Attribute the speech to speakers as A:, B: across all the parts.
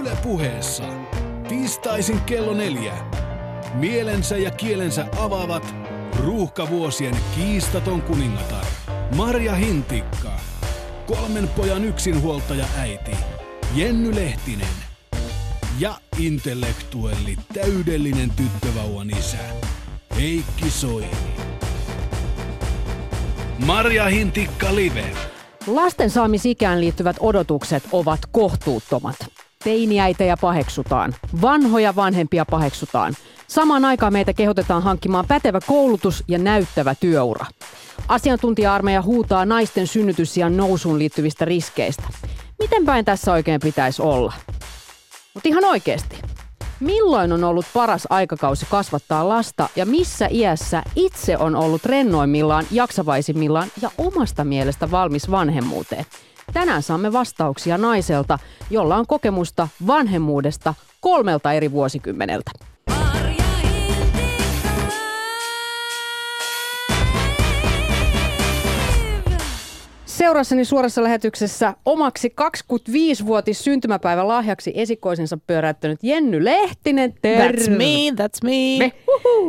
A: Yle puheessa. Tiistaisin kello neljä. Mielensä ja kielensä avaavat ruuhkavuosien kiistaton kuningatar. Marja Hintikka. Kolmen pojan yksinhuoltaja äiti. Jenny Lehtinen. Ja intellektuelli täydellinen tyttövauvan isä. Heikki Soini. Marja Hintikka Live.
B: Lasten saamisikään liittyvät odotukset ovat kohtuuttomat. Teiniäitejä paheksutaan. Vanhoja vanhempia paheksutaan. Samaan aikaan meitä kehotetaan hankkimaan pätevä koulutus ja näyttävä työura. Asiantuntija-armeija huutaa naisten synnytysiän nousuun liittyvistä riskeistä. Miten päin tässä oikein pitäisi olla? Mutta ihan oikeasti. Milloin on ollut paras aikakausi kasvattaa lasta ja missä iässä itse on ollut rennoimmillaan, jaksavaisimmillaan ja omasta mielestä valmis vanhemmuuteen? Tänään saamme vastauksia naiselta, jolla on kokemusta vanhemmuudesta kolmelta eri vuosikymmeneltä. Seurassani suorassa lähetyksessä omaksi 25-vuotis syntymäpäivän lahjaksi esikoisensa pyöräyttänyt Jenny Lehtinen. Terve.
C: That's me, that's me.
B: Me.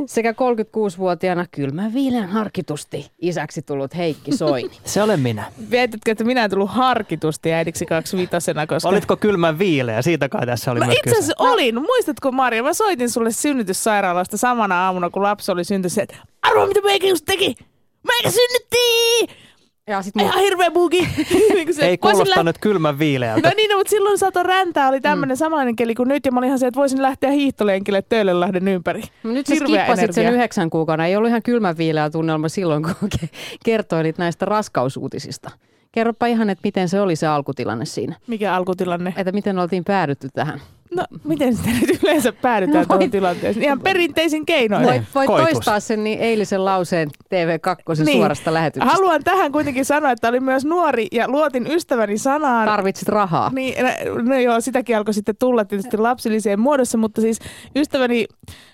B: Sekä 36-vuotiaana kylmän viileän harkitusti isäksi tullut Heikki Soini.
D: Se olen minä.
C: Vietätkö, että minä en tullut harkitusti äidiksi kaksi viitosena, koska...
D: Olitko kylmän viileä? Siitä kai tässä oli
C: Mä
D: myös
C: itse asiassa olin. Muistatko Marja? Mä soitin sulle synnytyssairaalasta samana aamuna, kun lapsi oli syntynyt. Arvoa, mitä meikä just teki? Meikä synnyttiin!
B: Ja sit mun,
C: Ihan hirveä bugi. niin
D: Ei kuulostanut kylmän viileältä.
C: No niin, no, mutta silloin sato räntää, oli tämmöinen mm. samanlainen keli kuin nyt, ja mä olin ihan se, että voisin lähteä hiihtolenkille Töölönlahden ympäri.
B: No nyt sä
C: Hirveä
B: skippasit sen yhdeksän kuukauden. Ei ollut ihan kylmän viileä tunnelma silloin, kun ke- kertoilit näistä raskausuutisista. Kerropa ihan, että miten se oli se alkutilanne siinä.
C: Mikä alkutilanne?
B: Että miten oltiin päädytty tähän.
C: No, miten sitä nyt yleensä päädytään
B: No
C: tuohon tilanteeseen? Ihan perinteisin keinoin.
B: Voit, voit
D: koitus.
B: toistaa sen niin eilisen lauseen TV2 niin. suorasta lähetyksestä.
C: Haluan tähän kuitenkin sanoa, että olin myös nuori ja luotin ystäväni sanaan.
B: Tarvitsit rahaa.
C: Niin, no, joo, sitäkin alkoi sitten tulla tietysti lapsilliseen muodossa, mutta siis ystäväni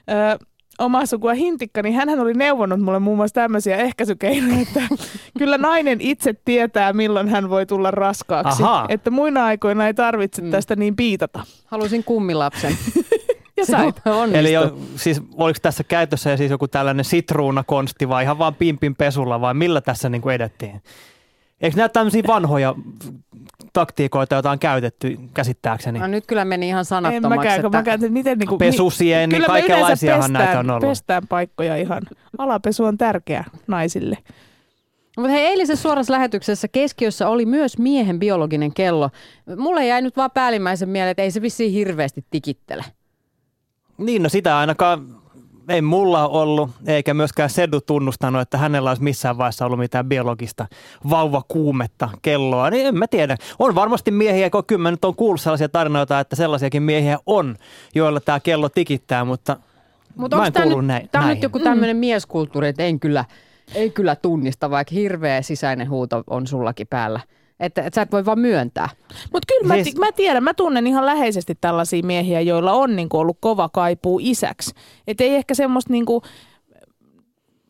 C: ö, omaa sukua Hintikka, niin hän oli neuvonut mulle muun muassa tämmöisiä ehkäisykeinoja, että kyllä nainen itse tietää, milloin hän voi tulla raskaaksi.
D: Ahaa.
C: Että muina aikoina ei tarvitse
B: Mm.
C: tästä niin piitata.
B: Halusin kummilapsen.
C: Ja sait.
B: onnistu.
D: Eli jo, siis, oliko tässä käytössä siis joku tällainen sitruunakonsti vai ihan vaan pimpin pesulla vai millä tässä niin kuin edettiin? Eikö nämä tämmöisiä vanhoja taktiikoita, joita on käytetty käsittääkseni?
B: No nyt kyllä meni ihan
C: En
B: sanattomaksi.
C: mäkään, kun
B: että...
C: mä käytän, että miten niinku...
D: Pesusien, niin
C: Kyllä me yleensä
D: kaikenlaisiahan näitä
C: pestään,
D: on ollut.
C: pestään paikkoja ihan. Alapesu on tärkeä naisille.
B: Mutta hei, eilisessä suorassa lähetyksessä keskiössä oli myös miehen biologinen kello. Mulle jäi nyt vaan päällimmäisen mieleen, että ei se vissiin hirveästi tikittele.
D: Niin, no sitä ainakaan ei mulla ollut, eikä myöskään Sedu tunnustanut, että hänellä olisi missään vaiheessa ollut mitään biologista vauvakuumetta kelloa. Niin en mä tiedä. On varmasti miehiä, kun kyllä mä nyt on kuullut sellaisia tarinoita, että sellaisiakin miehiä on, joilla tämä kello tikittää, mutta
B: Mutta
D: mä en
B: tämä nyt,
D: näin.
B: on nyt joku tämmöinen mieskulttuuri, että en kyllä, ei kyllä tunnista, vaikka hirveä sisäinen huuto on sullakin päällä. Että, että sä et voi vaan myöntää.
C: Mutta kyllä mä,
D: Siis-
C: siis... mä tiedän, mä tunnen ihan läheisesti tällaisia miehiä, joilla on niinku ollut kova kaipuu isäksi. Että ei ehkä semmoista niinku,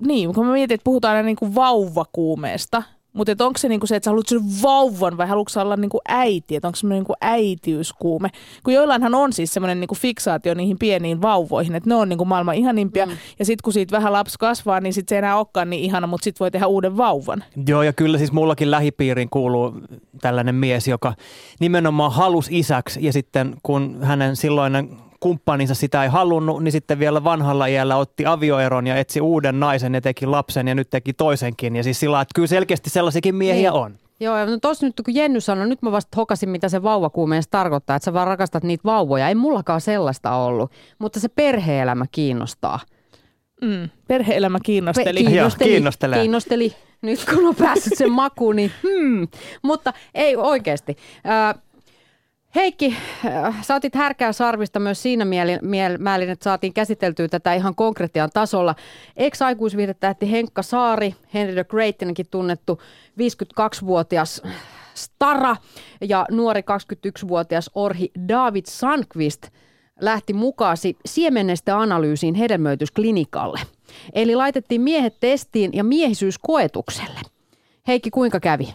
C: niin, kun mä mietin, että puhutaan aina niinku vauvakuumeesta, mutta onko se niinku se, että sä haluat sen vauvan vai haluatko sä olla niinku äiti, että onko se semmoinen niinku äitiyskuume. Kun joillainhan on siis semmoinen niinku fiksaatio niihin pieniin vauvoihin, että ne on niinku maailman ihanimpia. Mm. Ja sitten kun siitä vähän lapsi kasvaa, niin sit se ei enää olekaan niin ihana, mutta sitten voi tehdä uuden vauvan.
D: Joo, ja kyllä siis mullakin lähipiiriin kuuluu tällainen mies, joka nimenomaan halusi isäksi, ja sitten kun hänen silloinen kumppaninsa sitä ei halunnut, niin sitten vielä vanhalla iällä otti avioeron ja etsi uuden naisen ja teki lapsen ja nyt teki toisenkin. Ja siis sillä että kyllä selkeästi sellaisiakin miehiä
B: Niin.
D: on.
B: Joo, ja no tossa nyt kun Jenny sanoi, nyt mä vasta hokasin, mitä se vauvakuumeessa tarkoittaa, että sä vaan rakastat niitä vauvoja. Ei mullakaan sellaista ollut, mutta se perhe-elämä kiinnostaa.
C: Mm. Perhe-elämä kiinnosteli.
B: Pe-
D: Joo, kiinnostelee.
B: Kiinnosteli. Nyt kun on päässyt sen makuun, niin hmm. Mutta ei oikeasti. Äh, Heikki, äh, sä otit härkää sarvista myös siinä määrin, että saatiin käsiteltyä tätä ihan konkretian tasolla. Ex-aikuisviihdetähti Henkka Saari, Henry the Greatinenkin tunnettu 52-vuotias stara ja nuori 21-vuotias Orhi David Sankvist lähti mukaasi siemennestä analyysiin hedelmöitysklinikalle. Eli laitettiin miehet testiin ja miehisyyskoetukselle. Heikki, kuinka kävi?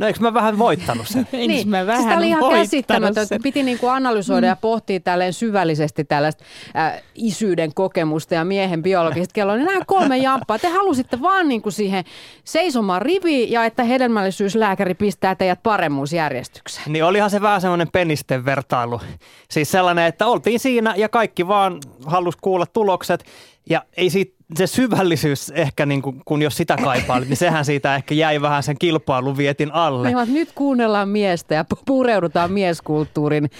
D: No eikö mä vähän voittanut sen?
B: Niin,
C: mä
B: siis
C: vähän
B: tämä oli ihan käsittämätöntä.
C: sen.
B: Piti niinku analysoida mm. ja pohtia tälleen syvällisesti tällaista äh, isyyden kokemusta ja miehen biologista kelloa. Niin nämä kolme jamppaa. Te halusitte vaan niinku siihen seisomaan riviin ja että hedelmällisyyslääkäri pistää teidät paremmuusjärjestykseen.
D: Niin olihan se vähän semmoinen penisten vertailu. Siis sellainen, että oltiin siinä ja kaikki vaan halus kuulla tulokset. Ja ei siitä, se syvällisyys ehkä, niin kuin, kun jos sitä kaipailit, niin sehän siitä ehkä jäi vähän sen kilpailuvietin alle.
B: Niin, nyt kuunnellaan miestä ja pu- pureudutaan mieskulttuurin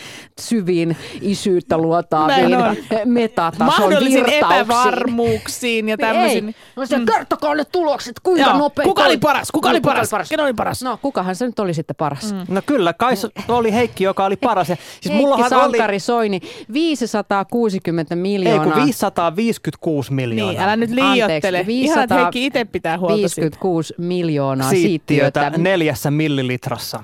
B: syviin isyyttä luotaaviin metatason
C: Mahdollisiin epävarmuuksiin ja tämmöisiin.
B: Ei. No se, kertokaa ne tulokset, kuinka
C: Joo.
B: nopeasti.
C: Kuka oli paras? Kuka oli paras? Kenen oli paras?
B: No, kukahan se nyt oli sitten paras? Mm.
D: No kyllä, kai se oli Heikki, joka oli paras. Ja siis
B: Heikki Sankari Soini, 560
D: oli, ei
B: miljoonaa.
D: kun 556 miljoonaa.
C: Niin, älä nyt liioittele.
B: Anteeksi,
C: Ihan, Heikki itse pitää huolta siitä.
B: 56 miljoonaa
D: siittiötä
B: siittiötä.
D: neljässä millilitrassa.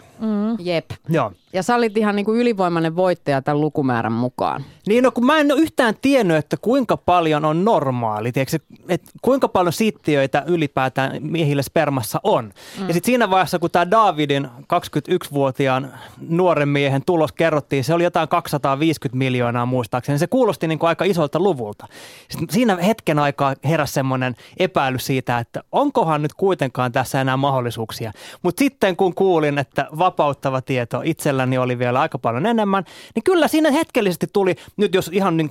B: Jep.
D: Joo.
B: Ja sä olit ihan niin kuin ylivoimainen voittaja tämän lukumäärän mukaan.
D: Niin, no kun mä en ole yhtään tiennyt, että kuinka paljon on normaali, tiedätkö, että kuinka paljon siittiöitä ylipäätään miehillä spermassa on. Mm. Ja sitten siinä vaiheessa, kun tämä Davidin 21-vuotiaan nuoren miehen tulos kerrottiin, se oli jotain 250 miljoonaa muistaakseni. Se kuulosti niin kuin aika isolta luvulta. Sitten siinä hetken aikaa heräsi semmoinen epäily siitä, että onkohan nyt kuitenkaan tässä enää mahdollisuuksia. Mutta sitten kun kuulin, että vapauttava tieto itselläni oli vielä aika paljon enemmän, niin kyllä siinä hetkellisesti tuli, nyt jos ihan niin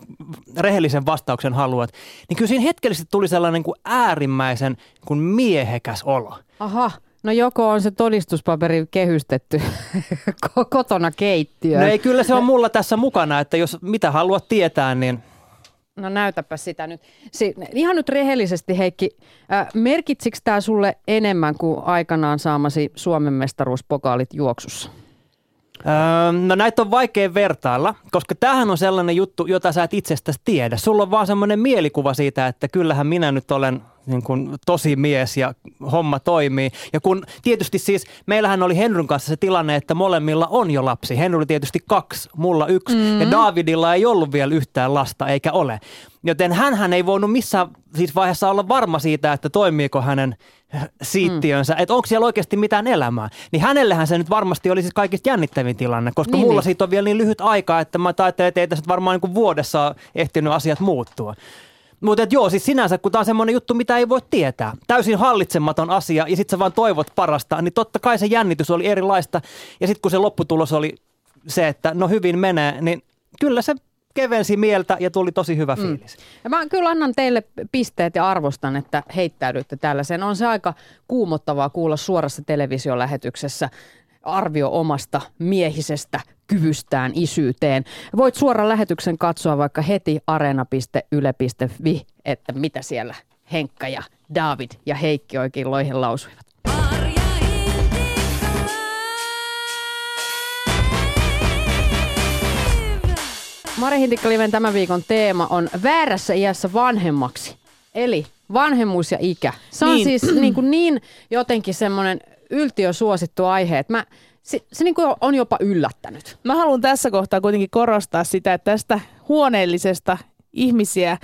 D: rehellisen vastauksen haluat, niin kyllä siinä hetkellisesti tuli sellainen kuin äärimmäisen kuin miehekäs olo.
B: Aha, no joko on se todistuspaperi kehystetty ko- kotona keittiöön.
D: No ei, kyllä se on mulla tässä mukana, että jos mitä haluat tietää, niin
B: No näytäpä sitä nyt. Si- ihan nyt rehellisesti Heikki, äh, merkitsikö tämä sulle enemmän kuin aikanaan saamasi Suomen mestaruuspokaalit juoksussa?
D: Öö, no näitä on vaikea vertailla, koska tämähän on sellainen juttu, jota sä et itsestäsi tiedä. Sulla on vaan semmoinen mielikuva siitä, että kyllähän minä nyt olen niin kuin tosi mies ja homma toimii. Ja kun tietysti siis, meillähän oli Henryn kanssa se tilanne, että molemmilla on jo lapsi. Henry tietysti kaksi, mulla yksi. Mm. Ja Davidilla ei ollut vielä yhtään lasta, eikä ole. Joten hän ei voinut missään siis vaiheessa olla varma siitä, että toimiiko hänen siittiönsä, mm. että onko siellä oikeasti mitään elämää. Niin hänellähän se nyt varmasti oli siis kaikista jännittävin tilanne, koska
B: Niin,
D: mulla
B: niin.
D: siitä on vielä niin lyhyt aika, että mä ajattelen, että ei tässä varmaan niin kuin vuodessa ehtinyt asiat muuttua. Mutta joo, siis sinänsä, kun tämä on semmoinen juttu, mitä ei voi tietää. Täysin hallitsematon asia ja sitten sä vaan toivot parasta, niin totta kai se jännitys oli erilaista. Ja sitten kun se lopputulos oli se, että no hyvin menee, niin kyllä se kevensi mieltä ja tuli tosi hyvä fiilis.
B: Ja mä kyllä annan teille pisteet ja arvostan, että heittäydytte tällaisen. On se aika kuumottavaa kuulla suorassa televisiolähetyksessä arvio omasta miehisestä kyvystään isyyteen. Voit suoran lähetyksen katsoa vaikka heti areena.yle.fi, että mitä siellä Henkka ja David ja Heikki oikein loihin lausuivat. Mari Hintikkaliven tämän viikon teema on väärässä iässä vanhemmaksi. Eli vanhemmuus ja ikä. Se on
C: Niin.
B: siis niin, kuin niin jotenkin semmoinen yltiösuosittu aihe, että mä, se, se niin kuin on jopa yllättänyt.
C: Mä haluan tässä kohtaa kuitenkin korostaa sitä, että tästä huoneellisesta ihmisiä,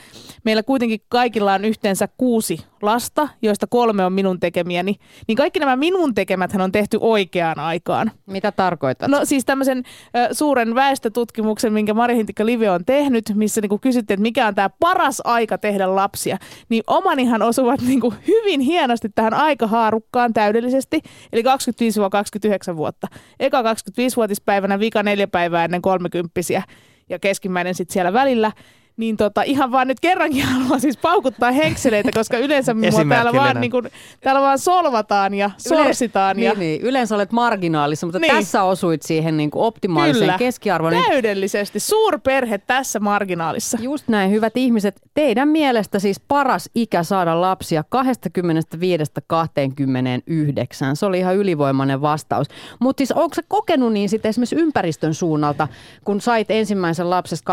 C: meillä kuitenkin kaikilla on yhteensä kuusi lasta, joista kolme on minun tekemiäni, niin kaikki nämä minun tekemäthän on tehty oikeaan aikaan.
B: Mitä tarkoitat?
C: No siis tämmöisen ö, suuren väestötutkimuksen, minkä Mari Hintikka Live on tehnyt, missä niinku kysyttiin, että mikä on tämä paras aika tehdä lapsia, niin omanihan osuvat niinku hyvin hienosti tähän aikahaarukkaan täydellisesti, eli 25-29 vuotta. Eka 25-vuotispäivänä, vika neljä päivää ennen kolmekymppisiä ja keskimmäinen sitten siellä välillä. Niin tota, ihan vaan nyt kerrankin haluan siis paukuttaa henkseleitä, koska yleensä mua täällä vaan, niin kuin, täällä vaan solvataan ja sorsitaan.
B: Yle-
C: ja
B: niin, niin, yleensä olet marginaalissa, mutta
C: Niin.
B: tässä osuit siihen niin kuin optimaaliseen
C: Kyllä.
B: keskiarvoon. Niin
C: Täydellisesti. Suurperhe tässä marginaalissa.
B: Just näin, hyvät ihmiset. Teidän mielestä siis paras ikä saada lapsia 25-29. Se oli ihan ylivoimainen vastaus. Mutta siis onko se kokenut niin sitten esimerkiksi ympäristön suunnalta, kun sait ensimmäisen lapsesta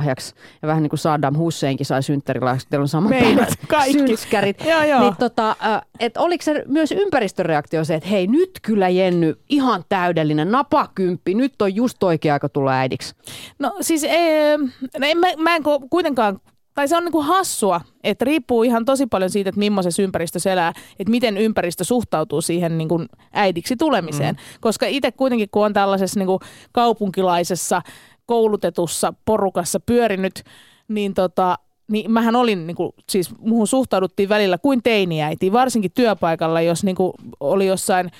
B: 25-vuotissynttärilahjaksi ja vähän niin kuin Saddam Husseinkin sai synttärilahjaksi, teillä on samat
C: Meidät kaikki.
B: synskärit.
C: Joo, joo.
B: Niin tota, äh, et oliko se myös ympäristöreaktio se, että hei nyt kyllä Jenny, ihan täydellinen, napakymppi, nyt on just oikea aika tulla äidiksi.
C: No siis ee, no en, mä, mä en ku- kuitenkaan tai se on niinku hassua, että riippuu ihan tosi paljon siitä, että millaisessa ympäristössä elää, että miten ympäristö suhtautuu siihen niinku äidiksi tulemiseen. Mm. Koska itse kuitenkin, kun on tällaisessa niinku kaupunkilaisessa koulutetussa porukassa pyörinyt, niin tota, niin mähän olin, niin kuin, siis muuhun suhtauduttiin välillä kuin teiniäiti, varsinkin työpaikalla, jos niin kuin, oli jossain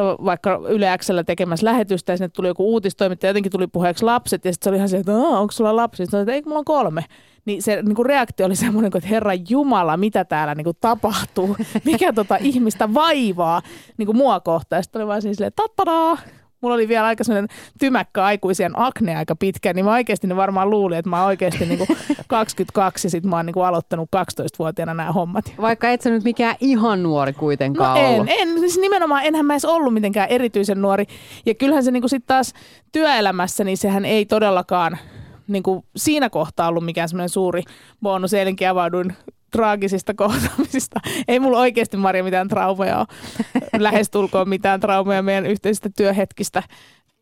C: vaikka Yle Xllä tekemässä lähetystä ja sinne tuli joku uutistoimittaja, jotenkin tuli puheeksi lapset ja sitten se oli ihan se, että onko sulla lapsi? Sitten että ei, mulla on kolme. Niin se niin kuin reaktio oli semmoinen, että herra Jumala, mitä täällä niin kuin tapahtuu, mikä tota ihmistä vaivaa niin kuin mua kohtaan. Sitten oli vaan siis silleen, tattadaa, mulla oli vielä aika sellainen tymäkkä aikuisien akne aika pitkä, niin mä oikeasti ne varmaan luulin, että mä oon oikeasti niin kuin 22 ja sit mä oon niin kuin aloittanut 12-vuotiaana nämä hommat.
B: Vaikka et sä nyt mikään ihan nuori
C: No
B: kuitenkaan
C: en,
B: ollut.
C: en, siis nimenomaan enhän mä edes ollut mitenkään erityisen nuori. Ja kyllähän se niinku sitten taas työelämässä, niin sehän ei todellakaan niinku siinä kohtaa ollut mikään semmoinen suuri bonus. Eilenkin avauduin traagisista kohtaamisista. Ei mulla oikeasti Maria mitään traumeja ole. Lähestulkoon mitään traumeja meidän yhteisistä työhetkistä.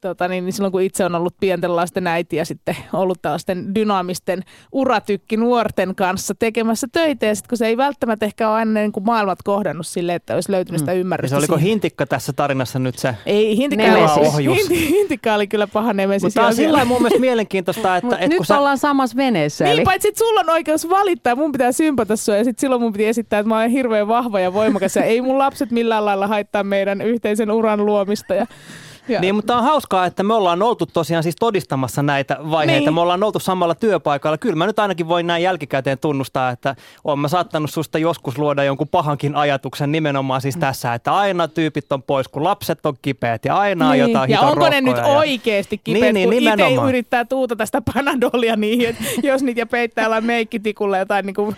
C: Tota, niin, niin silloin kun itse on ollut pienten lasten äiti ja sitten ollut tällaisten dynaamisten uratykki nuorten kanssa tekemässä töitä ja sitten kun se ei välttämättä ehkä ole aina niin kuin maailmat kohdannut silleen, että olisi löytynyt sitä
D: Ja
C: ymmärrystä.
D: se oliko
C: siihen.
D: hintikka tässä tarinassa nyt se?
C: Ei, Hintikka, oli, Hinti, Hintikka oli kyllä paha nemesis.
D: Mutta tämä on sillä mun mielestä mielenkiintoista, että, että
B: nyt
D: kun sä,
B: ollaan samassa veneessä.
C: Niin,
B: eli
C: paitsi että sulla on oikeus valittaa, mun pitää sympata sua ja sitten silloin mun piti esittää, että mä olen hirveän vahva ja voimakas ja ei mun lapset millään lailla haittaa meidän yhteisen uran luomista. Ja, ja
D: Niin, mutta on hauskaa, että me ollaan oltu tosiaan siis todistamassa näitä vaiheita.
C: Niin.
D: Me ollaan oltu samalla työpaikalla. Kyllä mä nyt ainakin voin näin jälkikäteen tunnustaa, että olen mä saattanut susta joskus luoda jonkun pahankin ajatuksen nimenomaan siis tässä, että aina tyypit on pois, kun lapset on kipeät ja aina on jotain
C: ja onko ne nyt
D: ja-
C: oikeasti kipeät,
D: Niin, niin,
C: kun itse yrittää tuuta tästä panadolia niihin, että jos niitä ja peittää jollain meikkitikulla jotain niin kuin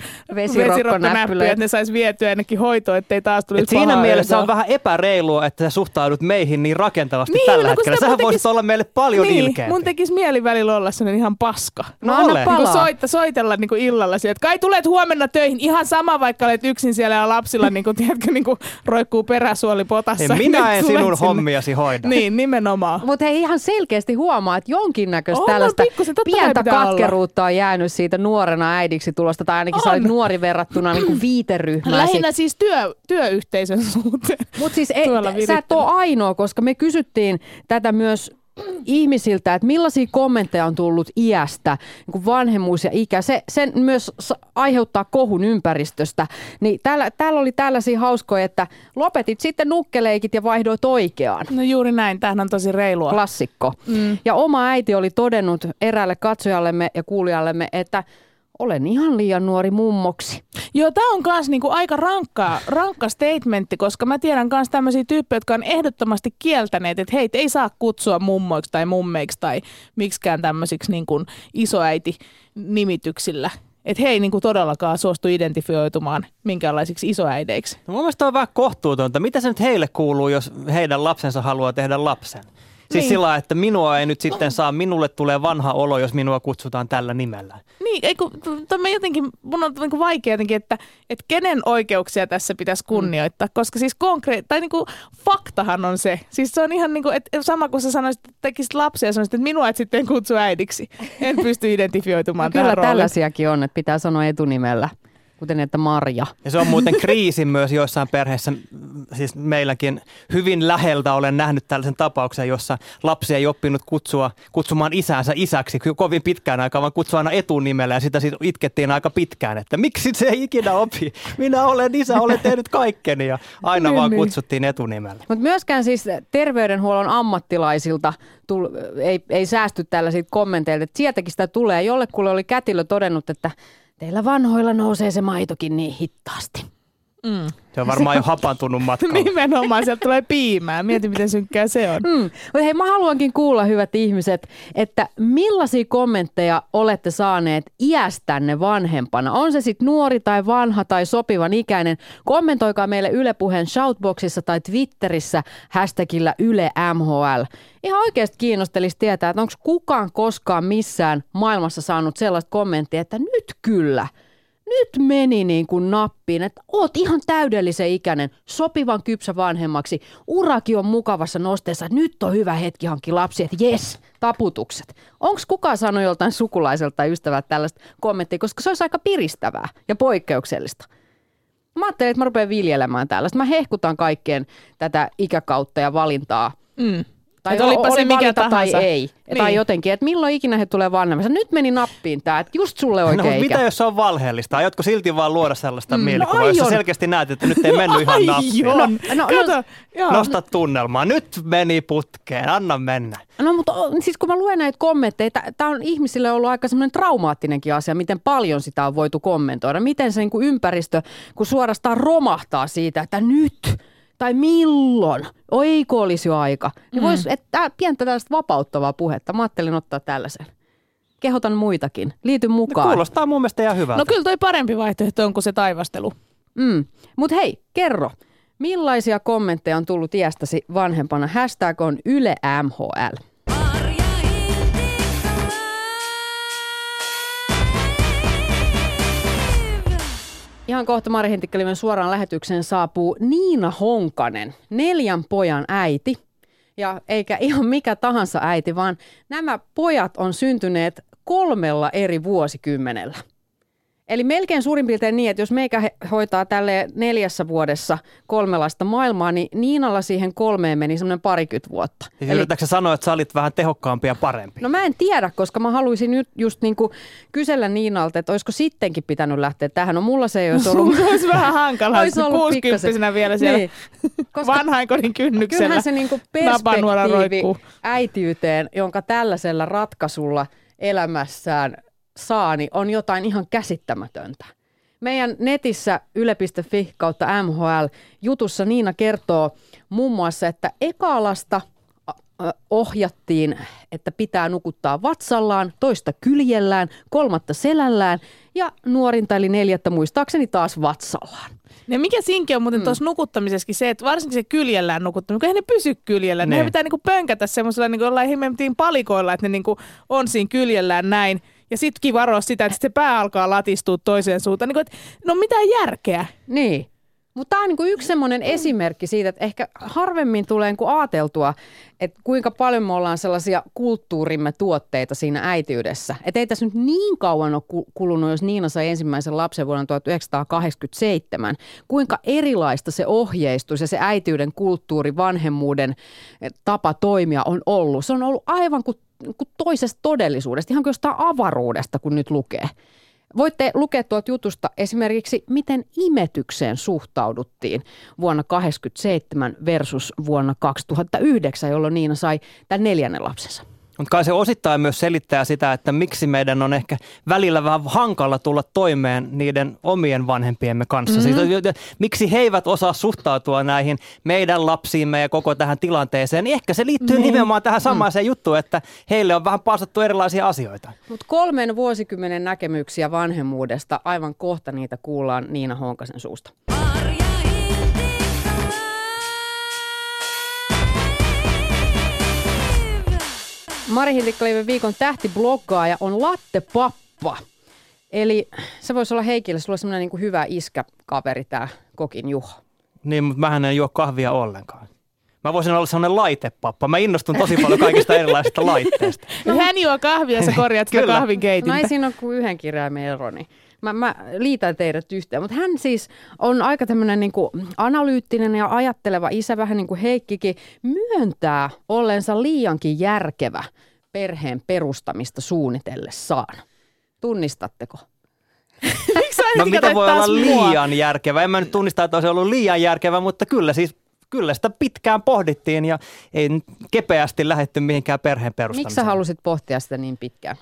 C: että ne saisi vietyä ennenkin hoitoon, ettei taas tulisi
D: Et siinä mielessä on vähän epäreilua, että sä suhtaudut meihin niin rakentavasti
C: Niin,
D: tällä
C: no
D: hetkellä. Sähän
C: mun
D: voisit
C: tekis-
D: olla meille paljon
C: niin,
D: ilkeämpi.
C: mun tekisi mieli välillä olla sellainen ihan paska.
B: No
D: No
B: anna
D: ole.
B: palaa.
C: Niin soita, soitella niin kuin illalla sieltä. Kai tulet huomenna töihin ihan sama, vaikka olet yksin siellä ja lapsilla niin kuin, tiedätkö, niin kuin roikkuu peräsuoli potassa.
D: En minä en sinun
C: sinne.
D: hommiasi hoida.
C: Niin, nimenomaan.
B: Mutta hei ihan selkeästi huomaa, että jonkinnäköistä
C: On, on
B: tällaista
C: kai
B: pientä
C: pitää olla.
B: katkeruutta on jäänyt siitä nuorena äidiksi tulosta, tai ainakin sä
C: On.
B: olit nuori verrattuna niin kuin viiteryhmään.
C: Lähinnä siis työ, työyhteisön suhteen.
B: Mutta siis ei, sä et ole ainoa, koska me kysyttiin tätä myös ihmisiltä, että millaisia kommentteja on tullut iästä, niin vanhemmuus ja ikä. Se, sen myös aiheuttaa kohun ympäristöstä. Niin täällä, täällä oli tällaisia hauskoja, että lopetit sitten nukkeleikit ja vaihdoit oikeaan.
C: No juuri näin, tämähän on tosi reilua.
B: Klassikko. Mm. Ja oma äiti oli todennut eräälle katsojallemme ja kuulijallemme, että olen ihan liian nuori mummoksi.
C: Joo, tämä on myös niinku aika rankka, rankka statementti, koska mä tiedän myös tämmöisiä tyyppejä, jotka on ehdottomasti kieltäneet, että heitä ei saa kutsua mummoiksi tai mummeiksi tai miksikään tämmöisiksi niinku isoäiti-nimityksillä. Että he ei niinku todellakaan suostu identifioitumaan minkäänlaisiksi isoäideiksi.
D: No mun mielestä on vähän kohtuutonta. Mitä se nyt heille kuuluu, jos heidän lapsensa haluaa tehdä lapsen? Siis
C: Niin.
D: niin. sillä että minua ei nyt sitten saa, minulle tulee vanha olo, jos minua kutsutaan tällä nimellä.
C: Niin, ei kun, to, mä jotenkin, mun on niinku vaikea jotenkin, että, että kenen oikeuksia tässä pitäisi kunnioittaa, koska siis konkreet, tai niinku faktahan on se. Siis se on ihan niinku, että sama kuin sä sanoisit, että tekisit lapsia ja sanoisit, että minua et sitten kutsu äidiksi. En pysty identifioitumaan
B: No Kyllä
C: tähän rooliin.
B: tällaisiakin on, että pitää sanoa etunimellä, kuten että Marja.
D: Ja se on muuten kriisi myös joissain perheissä. Siis meilläkin hyvin läheltä olen nähnyt tällaisen tapauksen, jossa lapsi ei oppinut kutsua, kutsumaan isäänsä isäksi kovin pitkään aikaa, vaan kutsua aina etunimellä ja sitä siitä itkettiin aika pitkään, että miksi se ei ikinä opi? Minä olen isä, olen tehnyt kaikkeni ja aina
C: Niin,
D: vaan
C: niin.
D: kutsuttiin etunimellä.
B: Mutta myöskään siis terveydenhuollon ammattilaisilta tul, ei, ei säästy tällaisilta kommenteilta. Et sieltäkin sitä tulee. Jollekulle oli kätilö todennut, että teillä vanhoilla nousee se maitokin niin hittaasti.
C: Mm.
D: Se on varmaan jo hapantunut matkalla.
C: Nimenomaan, sieltä tulee piimää. Mieti, miten synkkää se on.
B: Mm. Mutta hei, mä haluankin kuulla, hyvät ihmiset, että millaisia kommentteja olette saaneet iästänne vanhempana? On se sitten nuori tai vanha tai sopivan ikäinen? Kommentoikaa meille Yle Puheen shoutboxissa tai Twitterissä hashtagillä Yle MHL. Ihan oikeasti kiinnostelisi tietää, että onko kukaan koskaan missään maailmassa saanut sellaista kommenttia, että nyt kyllä – nyt meni niin kuin nappiin, että oot ihan täydellisen ikäinen, sopivan kypsä vanhemmaksi, uraki on mukavassa nosteessa, nyt on hyvä hetki hankki lapsi, että jes, taputukset. Onko kukaan sanonut joltain sukulaiselta tai ystävältä tällaista kommenttia, koska se olisi aika piristävää ja poikkeuksellista. Mä ajattelin, että mä rupean viljelemään tällaista. Mä hehkutan kaikkeen tätä ikäkautta ja valintaa.
C: Mm.
B: Tai
C: Et olipa
B: oli
C: se mikä tahansa.
B: tai ei.
C: Niin.
B: Tai jotenkin, että milloin ikinä he tulee vanhemmaksi. Nyt meni nappiin tämä, että just sulle
D: No,
B: oikein
D: mutta
B: ikä.
D: mitä jos se on valheellista? Aiotko silti vaan luoda sellaista mm, mielikuvaa,
B: no
D: jossa
B: aion.
D: selkeästi näet, että nyt ei mennyt ihan nappiin?
B: No, no,
C: Kato, joo.
D: Nosta tunnelmaa. Nyt meni putkeen. Anna mennä.
B: No mutta siis kun mä luen näitä kommentteja, tämä on ihmisille ollut aika semmoinen traumaattinenkin asia, miten paljon sitä on voitu kommentoida. Miten se niin kuin ympäristö, kun suorastaan romahtaa siitä, että nyt tai milloin, oiko olisi jo aika. Niin
C: Mm.
B: vois, että pientä tällaista vapauttavaa puhetta. Mä ajattelin ottaa tällaisen. Kehotan muitakin. Liity
D: No,
B: mukaan.
D: kuulostaa mun mielestä ihan hyvältä.
C: No kyllä toi parempi vaihtoehto on kuin se taivastelu.
B: Mm. Mutta hei, kerro. Millaisia kommentteja on tullut iästäsi vanhempana? Hashtag on Yle Ihan kohta Mari Hintikkelimen suoraan lähetykseen saapuu Niina Honkanen, neljän pojan äiti. Ja eikä ihan mikä tahansa äiti, vaan nämä pojat on syntyneet kolmella eri vuosikymmenellä. Eli melkein suurin piirtein niin, että jos meikä hoitaa tälle neljässä vuodessa kolmelaista maailmaa, niin Niinalla siihen kolmeen meni semmoinen parikymmentä vuotta.
D: Siis Yritätkö sä sanoa, että sä olit vähän tehokkaampi ja parempi?
B: No mä en tiedä, koska mä haluaisin nyt just niinku kysellä Niinalta, että olisiko sittenkin pitänyt lähteä tähän. No mulla se ei olisi ollut.
C: Olisi vähän hankalaa,
B: Olisi ollut
C: 60
B: pikkasen.
C: vielä siellä
B: Niin. Koska
C: vanhainkodin kynnyksellä.
B: kyllähän se niinku
C: napanuora
B: perspektiivi äitiyteen, jonka tällaisella ratkaisulla elämässään saa, niin on jotain ihan käsittämätöntä. Meidän netissä yle.fi kautta MHL jutussa Niina kertoo muun muassa, että ekaalasta ohjattiin, että pitää nukuttaa vatsallaan, toista kyljellään, kolmatta selällään ja nuorinta eli neljättä muistaakseni taas vatsallaan.
C: Ne mikä sinki on
B: Mm.
C: muuten tuossa nukuttamisessakin se, että varsinkin se kyljellään nukuttaminen, kun eihän ne pysy kyljellään. Ne
D: Ne.
C: pitää niinku pönkätä semmoisella niinku jollain palikoilla, että ne niinku on siinä kyljellään näin. Ja sitkin varoa sitä, että se pää alkaa latistua toiseen suuntaan. Niinku, että no mitään järkeä.
B: Niin. Mutta tämä on niinku yksi semmoinen esimerkki siitä, että ehkä harvemmin tulee niinku ajateltua, että kuinka paljon me ollaan sellaisia kulttuurimme tuotteita siinä äitiydessä. Että ei tässä nyt niin kauan ole ku- kulunut, jos Niina sai ensimmäisen lapsen vuonna 1987. Kuinka erilaista se ohjeistus ja se äitiyden kulttuuri, vanhemmuuden eh, tapa toimia on ollut. Se on ollut aivan kuin, kuin toisesta todellisuudesta, ihan kuin jostain avaruudesta, kun nyt lukee. Voitte lukea tuolta jutusta esimerkiksi, miten imetykseen suhtauduttiin vuonna 1987 versus vuonna 2009, jolloin Niina sai tämän neljännen lapsensa.
D: Mutta kai se osittain myös selittää sitä, että miksi meidän on ehkä välillä vähän hankala tulla toimeen niiden omien vanhempiemme kanssa. Mm-hmm. Siis, miksi he eivät osaa suhtautua näihin meidän lapsiimme ja koko tähän tilanteeseen, niin ehkä se liittyy
B: Niin.
D: nimenomaan tähän samaiseen mm. juttuun, että heille on vähän paasattu erilaisia asioita.
B: Mutta kolmen vuosikymmenen näkemyksiä vanhemmuudesta, aivan kohta niitä kuullaan Niina Honkasen suusta. Mari Hiltikkaliiven viikon tähtibloggaaja on Latte Pappa. Eli se voisi olla Heikille, sulla on semmoinen niinku hyvä iskäkaveri tämä Kokin Juho.
D: Niin, mutta mähän en juo kahvia ollenkaan. Mä voisin olla sellainen laitepappa. Mä innostun tosi paljon kaikista erilaisista laitteista.
C: No. Hän juo kahvia ja sä korjaat sitä
D: Kyllä.
B: No
C: kahvinkeitintä.
B: ei siinä ole kuin yhden kirjaimen ero, niin mä, mä liitän teidät yhteen. Mutta hän siis on aika tämmöinen niinku analyyttinen ja ajatteleva isä, vähän niin kuin Heikkikin, myöntää ollensa liiankin järkevä perheen perustamista suunnitellessaan. Tunnistatteko?
C: Miksi
D: No mitä voi olla
C: mua?
D: liian järkevä? En mä nyt tunnista, että olisi ollut liian järkevä, mutta kyllä siis kyllä sitä pitkään pohdittiin ja ei kepeästi lähetty mihinkään perheen perustamiseen.
B: Miksi sä halusit pohtia sitä niin pitkään?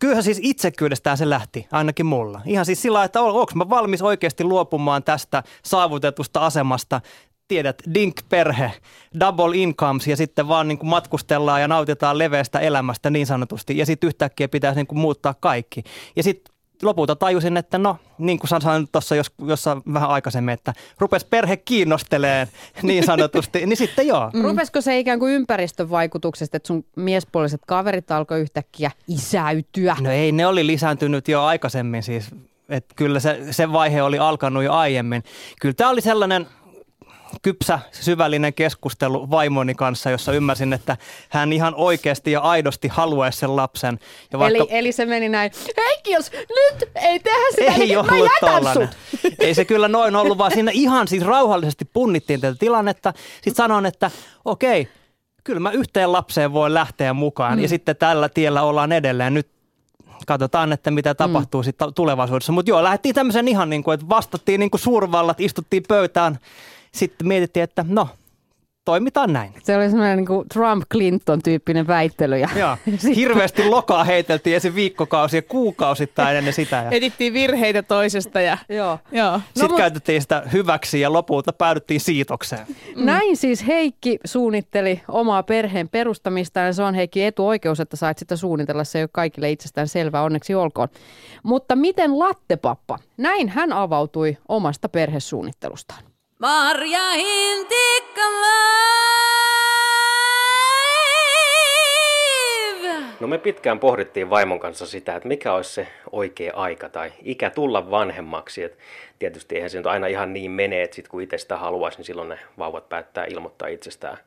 D: Kyllähän siis itsekyydestään se lähti, ainakin mulla. Ihan siis sillä että onko mä valmis oikeasti luopumaan tästä saavutetusta asemasta, tiedät, dink-perhe, double incomes ja sitten vaan niin kuin matkustellaan ja nautitaan leveästä elämästä niin sanotusti. Ja sitten yhtäkkiä pitäisi niin kuin muuttaa kaikki. Ja sitten lopulta tajusin, että no, niin kuin sanoin tuossa jos, jossain vähän aikaisemmin, että rupes perhe kiinnostelee niin sanotusti, niin sitten joo.
B: Mm. Rupesko se ikään kuin ympäristön vaikutuksesta, että sun miespuoliset kaverit alkoi yhtäkkiä isäytyä?
D: No ei, ne oli lisääntynyt jo aikaisemmin siis et kyllä se, se vaihe oli alkanut jo aiemmin. Kyllä tämä oli sellainen kypsä, syvällinen keskustelu vaimoni kanssa, jossa ymmärsin, että hän ihan oikeasti ja aidosti haluaisi sen lapsen. Ja vaikka...
B: Eli, eli se meni näin, Heikki, jos nyt ei tehdä sitä,
D: ei
B: niin mä jätän
D: tollanen.
B: sut.
D: Ei se kyllä noin ollut, vaan siinä ihan siis rauhallisesti punnittiin tätä tilannetta. Sitten sanoin, että okei, kyllä mä yhteen lapseen voin lähteä mukaan. Mm. Ja sitten tällä tiellä ollaan edelleen. Nyt katsotaan, että mitä tapahtuu mm. sitten tulevaisuudessa. Mutta joo, lähdettiin tämmöisen ihan niin kuin, että vastattiin niin kuin suurvallat, istuttiin pöytään. Sitten mietittiin, että no, toimitaan näin.
B: Se oli semmoinen niin Trump-Clinton-tyyppinen väittely. Ja
D: Joo.
B: Sitten-
D: Hirveästi lokaa heiteltiin esim. viikkokausia, kuukausittain ennen sitä. Ja
C: Etittiin virheitä toisesta ja
B: Joo.
C: joo.
B: No,
D: sitten
B: mut-
D: käytettiin sitä hyväksi ja lopulta päädyttiin siitokseen.
B: Mm. Näin siis Heikki suunnitteli omaa perheen perustamista ja se on Heikki etuoikeus, että sait sitä suunnitella. Se ei ole kaikille itsestään selvää, onneksi olkoon. Mutta miten lattepappa? Näin hän avautui omasta perhesuunnittelustaan.
E: Marja Hintikka live.
F: No me pitkään pohdittiin vaimon kanssa sitä, että mikä olisi se oikea aika tai ikä tulla vanhemmaksi. Et tietysti eihän se nyt aina ihan niin mene, että sit kun itse sitä haluaisi, niin silloin ne vauvat päättää ilmoittaa itsestään.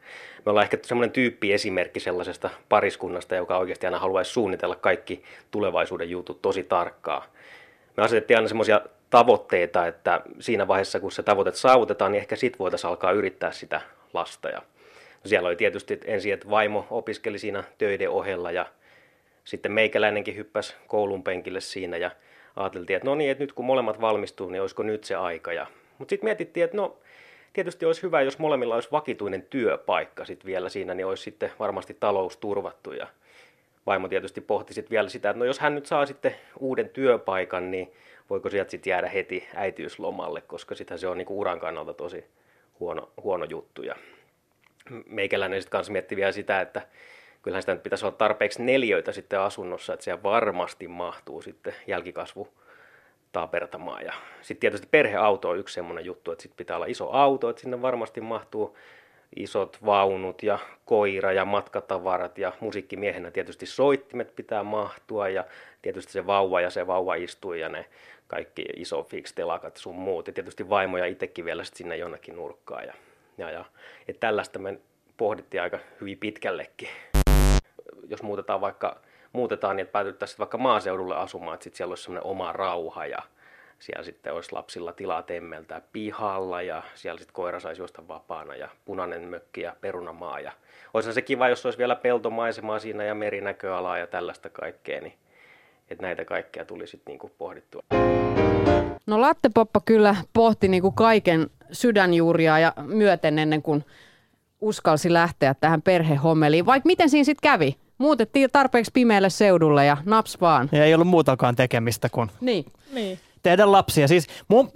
F: Me ollaan ehkä semmoinen tyyppi esimerkki sellaisesta pariskunnasta, joka oikeasti aina haluaisi suunnitella kaikki tulevaisuuden jutut tosi tarkkaa. Me asetettiin aina semmoisia tavoitteita, että siinä vaiheessa, kun se tavoite saavutetaan, niin ehkä sit voitaisiin alkaa yrittää sitä lasta. Ja siellä oli tietysti ensin, että vaimo opiskeli siinä töiden ohella ja sitten meikäläinenkin hyppäsi koulun penkille siinä ja ajateltiin, että no niin, että nyt kun molemmat valmistuu, niin olisiko nyt se aika. Ja, mutta sitten mietittiin, että no tietysti olisi hyvä, jos molemmilla olisi vakituinen työpaikka sitten vielä siinä, niin olisi sitten varmasti talous turvattu. Ja vaimo tietysti pohti sitten vielä sitä, että no jos hän nyt saa sitten uuden työpaikan, niin voiko sieltä sitten jäädä heti äitiyslomalle, koska sitä se on niinku uran kannalta tosi huono, huono juttu. Ja meikäläinen sitten kanssa mietti vielä sitä, että kyllähän sitä nyt pitäisi olla tarpeeksi neljöitä sitten asunnossa, että siellä varmasti mahtuu sitten jälkikasvu tapertamaan. Ja sitten tietysti perheauto on yksi semmoinen juttu, että sitten pitää olla iso auto, että sinne varmasti mahtuu isot vaunut ja koira ja matkatavarat ja musiikkimiehenä tietysti soittimet pitää mahtua ja tietysti se vauva ja se vauva istuu ja ne kaikki iso fix telakat sun muut ja tietysti vaimo ja itsekin vielä sit sinne jonnekin nurkkaan ja, ja, ja että tällaista me pohdittiin aika hyvin pitkällekin. Jos muutetaan vaikka muutetaan niin, että päätyttäisiin vaikka maaseudulle asumaan, että sitten siellä olisi semmoinen oma rauha ja siellä sitten olisi lapsilla tilaa temmeltää pihalla ja siellä sitten koira saisi juosta vapaana ja punainen mökki ja perunamaa. Ja olisihan se kiva, jos olisi vielä peltomaisemaa siinä ja merinäköalaa ja tällaista kaikkea, niin että näitä kaikkea tuli sitten niinku pohdittua.
B: No lattepoppa kyllä pohti niin kuin kaiken sydänjuuria ja myöten ennen kuin uskalsi lähteä tähän perhehommeliin. Vaikka miten siinä sitten kävi? Muutettiin tarpeeksi pimeälle seudulle ja naps vaan.
D: Ja ei ollut muutakaan tekemistä kuin
B: Niin.
C: Niin.
D: Tehdä lapsia. Siis mun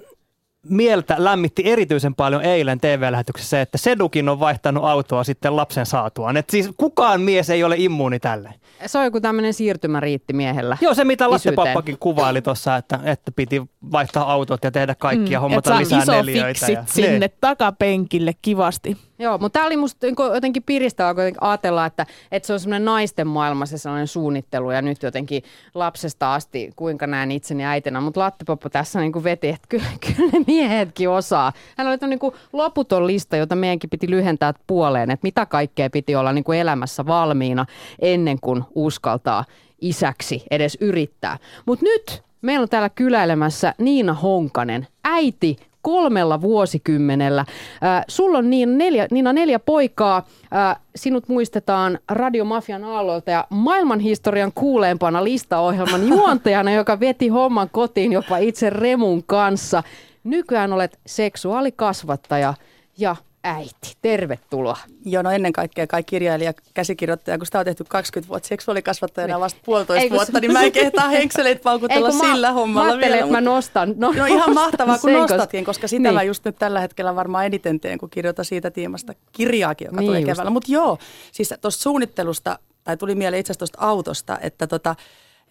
D: mieltä lämmitti erityisen paljon eilen TV-lähetyksessä se, että Sedukin on vaihtanut autoa sitten lapsen saatuaan. Et siis kukaan mies ei ole immuuni tälle.
B: Se on joku tämmöinen siirtymäriitti miehellä.
D: Joo, se mitä
B: Isyyteen.
D: lastepappakin kuvaili tuossa, että, että piti vaihtaa autot ja tehdä kaikkia, mm, hommata lisää
C: iso
D: neliöitä. ja,
C: sinne
D: Niin.
C: takapenkille kivasti.
B: Joo, mutta tämä oli musta niinku jotenkin piristävää kuitenkin ajatella, että, että se on semmoinen naisten maailma se sellainen suunnittelu ja nyt jotenkin lapsesta asti, kuinka näen itseni äitinä. Mutta Lattepoppa tässä niinku veti, että kyllä, kyllä ne miehetkin osaa. Hän oli niinku loputon lista, jota meidänkin piti lyhentää puoleen, että mitä kaikkea piti olla niinku elämässä valmiina ennen kuin uskaltaa isäksi edes yrittää. Mutta nyt meillä on täällä kyläilemässä Niina Honkanen, äiti kolmella vuosikymmenellä. Äh, sulla on niin neljä, Niina neljä poikaa. Äh, sinut muistetaan Radiomafian aalloilta ja maailmanhistorian kuuleimpana listaohjelman juontajana, joka veti homman kotiin jopa itse Remun kanssa. Nykyään olet seksuaalikasvattaja ja äiti. Tervetuloa.
G: Joo, no ennen kaikkea kai kirjailija, käsikirjoittaja, kun sitä on tehty 20 vuotta seksuaalikasvattajana
B: Niin.
G: vasta puolitoista
B: Ei, kun
G: vuotta, niin mä en kehtaa henkseleitä paukutella
B: Ei, kun mä-
G: sillä hommalla
B: mä
G: vielä.
B: että mä nostan. No,
G: No ihan mahtavaa, kun
B: sen,
G: nostatkin, koska sitä
B: niin.
G: mä just nyt tällä hetkellä varmaan eniten teen, kun kirjoitan siitä tiimasta kirjaakin, joka
B: Niin
G: tulee keväällä. Mutta joo, siis tuosta suunnittelusta, tai tuli mieleen itse asiassa tuosta autosta, että tota,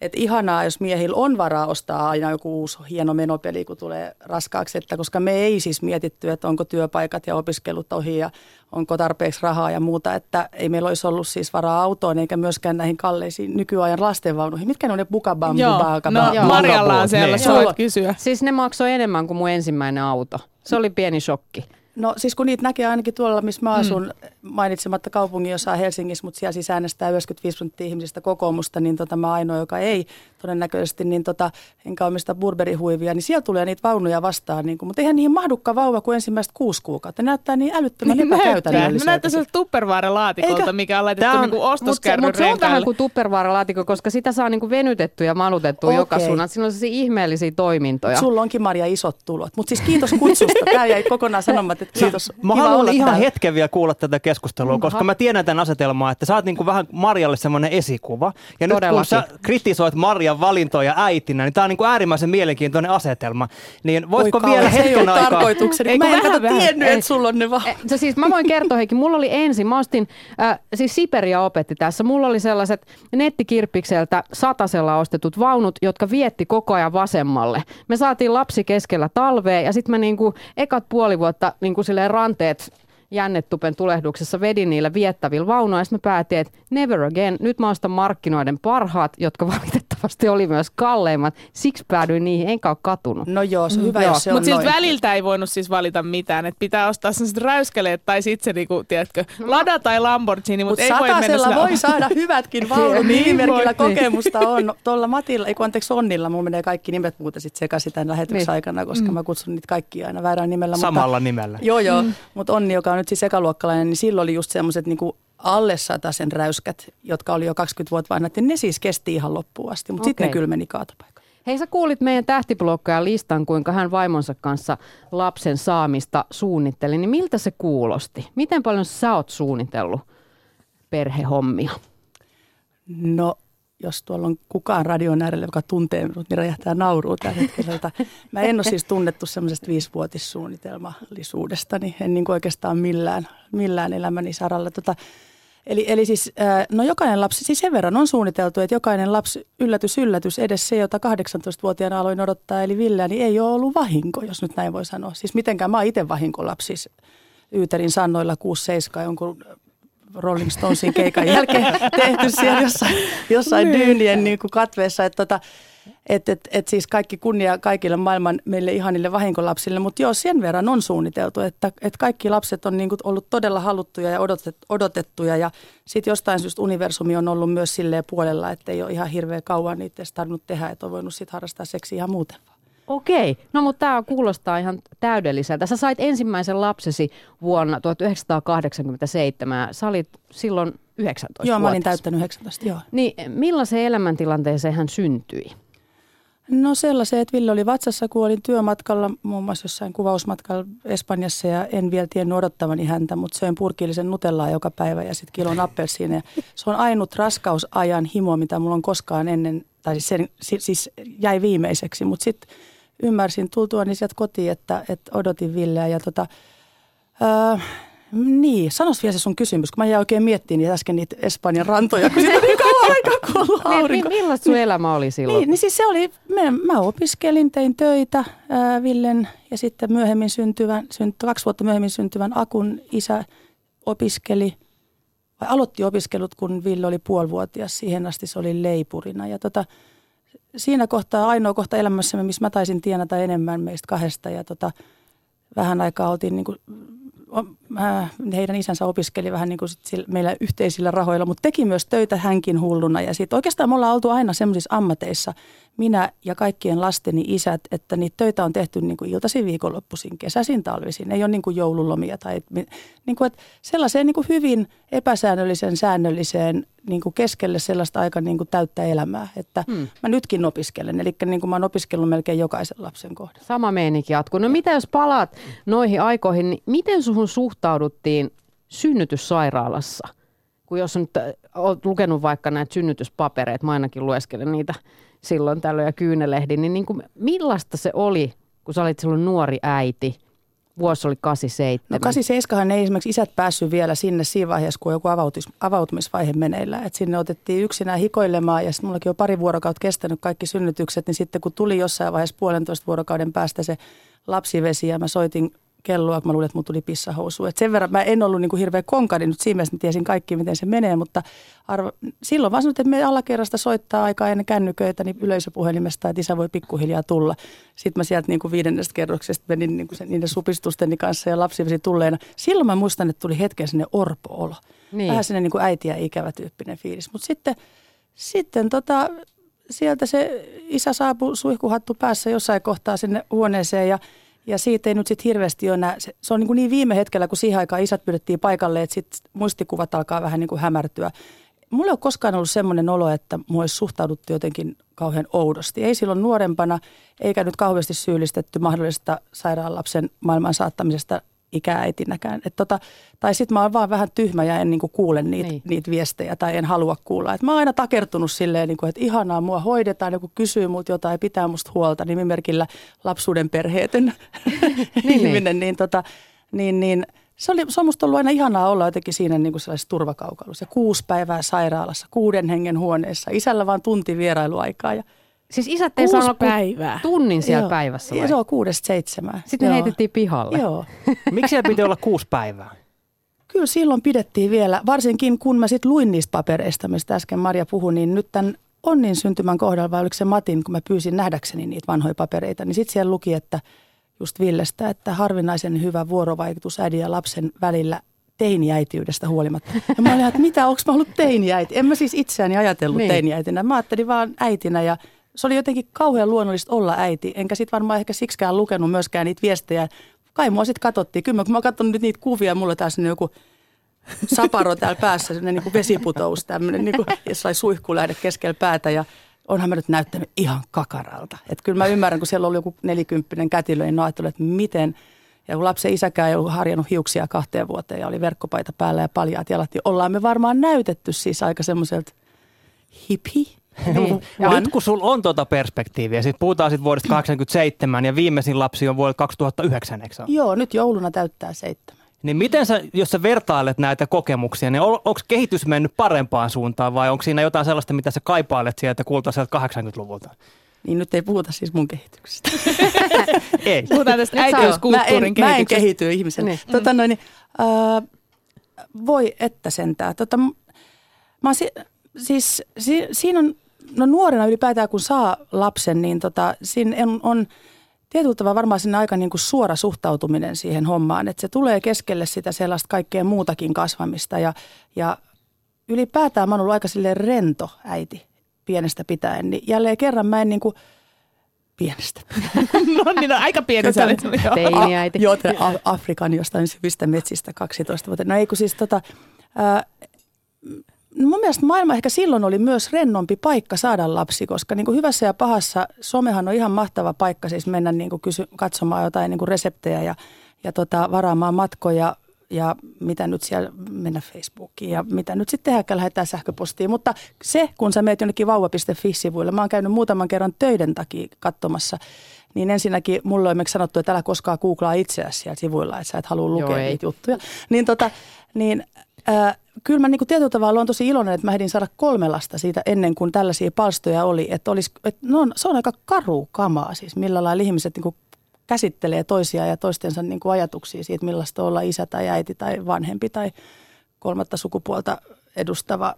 G: että ihanaa, jos miehillä on varaa ostaa aina joku uusi hieno menopeli, kun tulee raskaaksi, että koska me ei siis mietitty, että onko työpaikat ja opiskelut ohi ja onko tarpeeksi rahaa ja muuta, että ei meillä olisi ollut siis varaa autoon eikä myöskään näihin kalleisiin nykyajan lastenvaunuihin. Mitkä ne on ne bukabam,
C: Joo, no
B: Joo.
C: Marjalla on siellä,
D: niin.
C: kysyä.
B: Siis ne maksoi enemmän kuin mun ensimmäinen auto. Se oli pieni shokki.
G: No siis kun niitä näkee ainakin tuolla, missä mä asun, mm. mainitsematta kaupungin jossain Helsingissä, mutta siellä siis äänestää 95 prosenttia ihmisistä kokoomusta, niin tota, mä ainoa, joka ei todennäköisesti, niin tota, enkä omista burberihuivia, niin siellä tulee niitä vaunuja vastaan. Niin kuin, mutta eihän niihin mahdukaan vauva kuin ensimmäistä kuusi kuukautta. Ne näyttää niin älyttömän
C: Niin
G: epäkäytännölliseltä.
C: Mä näyttää sieltä Tupperware-laatikolta,
G: Eikä-
C: mikä on laitettu
D: on-
C: niinku
B: Mutta se,
C: ostoskärryn
B: mut se on vähän kuin tupperware-laatikko, koska sitä saa niinku venytettyä ja malutettua
G: Okei.
B: joka suunnan. Siinä on sellaisia ihmeellisiä toimintoja.
G: Sulla onkin Maria isot tulot. Mutta siis kiitos kutsusta. Tämä jäi kokonaan sanomatta, että kiitos.
D: Mä
G: Kiva
D: haluan
G: olla
D: ihan
G: täällä.
D: hetken vielä kuulla tätä keskustelua, koska
B: Aha.
D: mä tiedän tämän asetelmaa, että sä oot niinku vähän Marjalle semmoinen esikuva. Ja nyt kun
B: Todellakin.
D: sä kritisoit Marjan valintoja äitinä, niin tää on niinku äärimmäisen mielenkiintoinen asetelma. Niin voisiko
G: Voi
D: vielä
G: ei
D: hetken
G: ollut
D: aikaa...
G: tarkoitukseni.
C: Eikö
G: Mä en
C: vähän vähän?
G: tiennyt,
B: Ei.
G: että sulla on ne vaan.
B: Se siis mä voin kertoa Heikki, mulla oli ensin, mä ostin, äh, siis Siperia opetti tässä, mulla oli sellaiset nettikirppikseltä satasella ostetut vaunut, jotka vietti koko ajan vasemmalle. Me saatiin lapsi keskellä talvea ja sitten mä niinku ekat puoli vuotta niinku silleen ranteet jännetupen tulehduksessa vedin niillä viettävillä vaunuilla. Ja sitten mä päätin, että never again, nyt mä ostan markkinoiden parhaat, jotka valitettavasti oli myös kalleimmat. Siksi päädyin niihin, enkä ole katunut.
G: No joo, se on hyvä,
B: Joo.
G: jos se on
C: Mutta siis
G: noin.
C: väliltä ei voinut siis valita mitään, että pitää ostaa sellaiset räyskeleet tai sitten se niinku, tiedätkö, Lada tai Lamborghini, mutta
G: Mutta
C: ei voi mennä sillä
G: voi saada hyvätkin vaunut.
C: Niin
G: Nimimerkillä kokemusta on. Tuolla Matilla, ei kun anteeksi Onnilla, mulla menee kaikki nimet muuten sit sekaisin tämän lähetyksen
B: Niin.
G: aikana, koska mä kutsun niitä kaikkia aina väärällä nimellä.
D: Samalla
G: mutta,
D: nimellä.
G: Joo, joo. Mm. Mutta Onni, joka on nyt siis ekaluokkalainen, niin silloin oli just semmoiset niinku alle sen räyskät, jotka oli jo 20 vuotta vanhat, ja ne siis kesti ihan loppuun asti, mutta sitten ne kyllä meni kaatopaikalle.
B: Hei, sä kuulit meidän tähtiblokkajan listan, kuinka hän vaimonsa kanssa lapsen saamista suunnitteli. Niin miltä se kuulosti? Miten paljon sä oot suunnitellut perhehommia?
G: No, jos tuolla on kukaan radion äärellä, joka tuntee minut, niin räjähtää nauruun tällä hetkellä. Mä en ole siis tunnettu semmoisesta viisivuotissuunnitelmallisuudesta, niin en niin oikeastaan millään, millään elämäni saralla. Tota, eli, eli siis, ää, no jokainen lapsi, siis sen verran on suunniteltu, että jokainen lapsi, yllätys, yllätys, edes se, jota 18-vuotiaana aloin odottaa, eli Villeä, niin ei ole ollut vahinko, jos nyt näin voi sanoa. Siis mitenkään, mä oon itse vahinkolapsi, siis Yyterin sannoilla 6-7 jonkun Rolling Stonesin keikan jälkeen tehty siellä jossain, jossain dyynien niin kuin katveessa. Että tota, et, et, et siis kaikki kunnia kaikille maailman meille ihanille vahinkolapsille, mutta joo, sen verran on suunniteltu, että, että kaikki lapset on niin kuin ollut todella haluttuja ja odotet, odotettuja ja sitten jostain syystä universumi on ollut myös silleen puolella, että ei ole ihan hirveän kauan niitä tarvinnut tehdä, että on voinut sitten harrastaa seksiä ihan muuten vaan.
B: Okei, no mutta tämä kuulostaa ihan täydelliseltä. Sä sait ensimmäisen lapsesi vuonna 1987. Sä olit silloin 19
G: Joo, mä olin täyttänyt 19, joo.
B: Niin millaiseen elämäntilanteeseen hän syntyi?
G: No sellaisen, että Ville oli vatsassa, kun olin työmatkalla, muun muassa jossain kuvausmatkalla Espanjassa ja en vielä tiennyt odottavani häntä, mutta söin purkillisen nutellaa joka päivä ja sitten kilon appelsiineja. Se on ainut raskausajan himo, mitä mulla on koskaan ennen, tai siis, sen, si- siis jäi viimeiseksi, mutta sitten ymmärsin tultuani sieltä kotiin, että, että odotin Villeä ja tota, öö, niin, sanos vielä se sun kysymys, kun mä jäin oikein miettimään niitä äsken niitä Espanjan rantoja, kun siitä niin kauan ollut
B: Niin,
G: aurinko.
B: mi- millaista sun elämä oli silloin?
G: Niin, niin siis se oli, mä, mä opiskelin, tein töitä ää, Villen ja sitten myöhemmin syntyvän, synt, kaksi vuotta myöhemmin syntyvän Akun isä opiskeli, vai aloitti opiskelut, kun Ville oli puolivuotias. Siihen asti se oli leipurina. Ja tota, siinä kohtaa, ainoa kohta elämässämme, missä mä taisin tienata enemmän meistä kahdesta. Ja tota, vähän aikaa oltiin niin kuin, heidän isänsä opiskeli vähän niin kuin sit meillä yhteisillä rahoilla, mutta teki myös töitä hänkin hulluna. Ja sitten oikeastaan me ollaan oltu aina semmoisissa ammateissa, minä ja kaikkien lasteni isät, että niitä töitä on tehty niin kuin iltaisin, viikonloppuisin, kesäisin, talvisin. Ei ole niin kuin joululomia tai niin kuin, että sellaiseen niin kuin hyvin epäsäännölliseen, säännölliseen niin kuin keskelle sellaista aika niin kuin täyttä elämää. Että hmm. mä nytkin opiskelen, eli niin kuin mä oon opiskellut melkein jokaisen lapsen kohdalla.
B: Sama meininki jatkuu. No mitä jos palaat noihin aikoihin, niin miten suhun suhtauduttiin synnytyssairaalassa? Kun jos nyt äh, olet lukenut vaikka näitä synnytyspapereita, mä ainakin lueskelen niitä silloin tällöin ja kyynelehdin, niin, niin kuin, millaista se oli, kun sä olit silloin nuori äiti Vuosi oli 87.
G: No 87 ei esimerkiksi isät päässyt vielä sinne siinä vaiheessa, kun joku avautis, avautumisvaihe meneillään. Et sinne otettiin yksinään hikoilemaan ja sitten mullakin on pari vuorokautta kestänyt kaikki synnytykset, niin sitten kun tuli jossain vaiheessa puolentoista vuorokauden päästä se lapsivesi ja mä soitin kelloa, kun mä luulin, että mulla tuli pissahousu. Et sen verran mä en ollut niin kuin hirveän konkari nyt siinä mielessä, mä tiesin kaikki, miten se menee, mutta arvo, silloin vaan sanottiin, että me alakerrasta soittaa aikaa ennen kännyköitä, niin yleisöpuhelimesta, että isä voi pikkuhiljaa tulla. Sitten mä sieltä niin kuin viidennestä kerroksesta menin niin kuin sen, niiden supistusteni kanssa ja lapsivesi tulleena. Silloin mä muistan, että tuli hetken sinne orpo-olo.
B: Niin.
G: Vähän sinne niin kuin äitiä ikävä tyyppinen fiilis. Mutta sitten, sitten tota, sieltä se isä saapui suihkuhattu päässä jossain kohtaa sinne huoneeseen ja ja siitä ei nyt sitten hirveästi ole enää, se, se on niin, niin viime hetkellä, kun siihen aikaan isät pyydettiin paikalle, että sitten muistikuvat alkaa vähän niin kuin hämärtyä. Mulla ei ole koskaan ollut semmoinen olo, että mua olisi suhtauduttu jotenkin kauhean oudosti. Ei silloin nuorempana, eikä nyt kauheasti syyllistetty mahdollisesta sairaalapsen maailman saattamisesta ikääitinäkään. Et tota, tai sitten mä oon vaan vähän tyhmä ja en niinku kuule niitä
B: Niin.
G: niit viestejä tai en halua kuulla. Et mä oon aina takertunut silleen, niinku, että ihanaa, mua hoidetaan, joku kysyy multa jotain, pitää musta huolta, nimimerkillä lapsuuden perheeten
B: niin.
G: ihminen. Niin, tota, niin, niin, se, oli, se on musta ollut aina ihanaa olla jotenkin siinä niin kuin sellaisessa turvakaukailussa. Kuusi päivää sairaalassa, kuuden hengen huoneessa. Isällä vaan tunti vierailuaikaa. Ja,
B: Siis isät ei saanut
C: päivää.
B: tunnin siellä
G: Joo.
B: päivässä vai?
G: se on kuudesta seitsemään.
B: Sitten ne
G: Joo.
B: heitettiin pihalle.
G: Joo.
D: Miksi siellä piti olla kuusi päivää?
G: Kyllä silloin pidettiin vielä, varsinkin kun mä sitten luin niistä papereista, mistä äsken Maria puhui, niin nyt tämän Onnin syntymän kohdalla, vai oliko se Matin, kun mä pyysin nähdäkseni niitä vanhoja papereita, niin sitten siellä luki, että just Villestä, että harvinaisen hyvä vuorovaikutus äidin ja lapsen välillä teiniäitiydestä huolimatta. Ja mä olin, että mitä, onko mä ollut teiniäiti? En mä siis itseäni ajatellut
B: niin.
G: teiniäitinä. Mä ajattelin vaan äitinä ja se oli jotenkin kauhean luonnollista olla äiti. Enkä sitten varmaan ehkä siksikään lukenut myöskään niitä viestejä. Kai mua sitten katsottiin. Kyllä kun mä katson nyt niitä kuvia, mulla taas joku saparo täällä päässä, sellainen niin kuin vesiputous, tämmöinen niin kuin jossain suihkulähde keskellä päätä ja onhan mä nyt näyttänyt ihan kakaralta. Että kyllä mä ymmärrän, kun siellä oli joku nelikymppinen kätilö, niin ajattelin, että miten, ja kun lapsen isäkään ei ollut harjannut hiuksia kahteen vuoteen ja oli verkkopaita päällä ja paljaat jalat, niin ollaan me varmaan näytetty siis aika semmoiselta hipi.
B: Niin.
D: Ja nyt kun sulla on tuota perspektiiviä, sit puhutaan sit vuodesta 87 ja viimeisin lapsi on vuodelta 2009, eikö?
G: Joo, nyt jouluna täyttää seitsemän.
D: Niin miten sä, jos sä vertailet näitä kokemuksia, niin onko kehitys mennyt parempaan suuntaan vai onko siinä jotain sellaista, mitä sä kaipailet sieltä kultaiselta 80-luvulta?
G: Niin nyt ei puhuta siis mun kehityksestä.
D: Ei.
C: Puhutaan tästä
B: Nyt sä-
G: mä,
C: äitiyskulttuurin
G: en, mä en
C: kehityksestä.
G: kehity ihmisenä.
B: Niin.
G: Tota noin, niin, äh, voi että sentään. Tota, mä oon si, siis si, siinä on, no nuorena ylipäätään kun saa lapsen, niin tota, siinä on, on tietyllä tavalla varmaan siinä aika niin kuin suora suhtautuminen siihen hommaan. Että se tulee keskelle sitä sellaista kaikkea muutakin kasvamista ja, ja ylipäätään mä oon ollut aika silleen rento äiti pienestä pitäen. Niin jälleen kerran mä en niin kuin, pienestä
C: No niin, no, aika pieni sä olit. Joo.
B: Teiniäiti.
G: Joo, Afrikan jostain syvistä metsistä 12 vuotta. No ei kun siis tota, ää, mun mielestä maailma ehkä silloin oli myös rennompi paikka saada lapsi, koska niin kuin hyvässä ja pahassa somehan on ihan mahtava paikka siis mennä niin kuin kysy, katsomaan jotain niin kuin reseptejä ja, ja tota, varaamaan matkoja ja mitä nyt siellä mennä Facebookiin ja mitä nyt sitten tehdäänkään, lähetään sähköpostiin. Mutta se, kun sä meet jonnekin vauva.fi-sivuille, mä oon käynyt muutaman kerran töiden takia katsomassa, niin ensinnäkin mulle on sanottu, että älä koskaan googlaa itseäsi siellä sivuilla, että sä et halua lukea
B: Joo,
G: niitä juttuja. Niin, tota, niin äh, kyllä mä niinku tietyllä tavalla olen tosi iloinen, että mä ehdin saada kolme lasta siitä ennen kuin tällaisia palstoja oli. Että olisi, että no, on- se on aika karu kamaa siis, millä lailla ihmiset niinku käsittelee toisiaan ja toistensa niinku ajatuksia siitä, millaista olla isä tai äiti tai vanhempi tai kolmatta sukupuolta edustava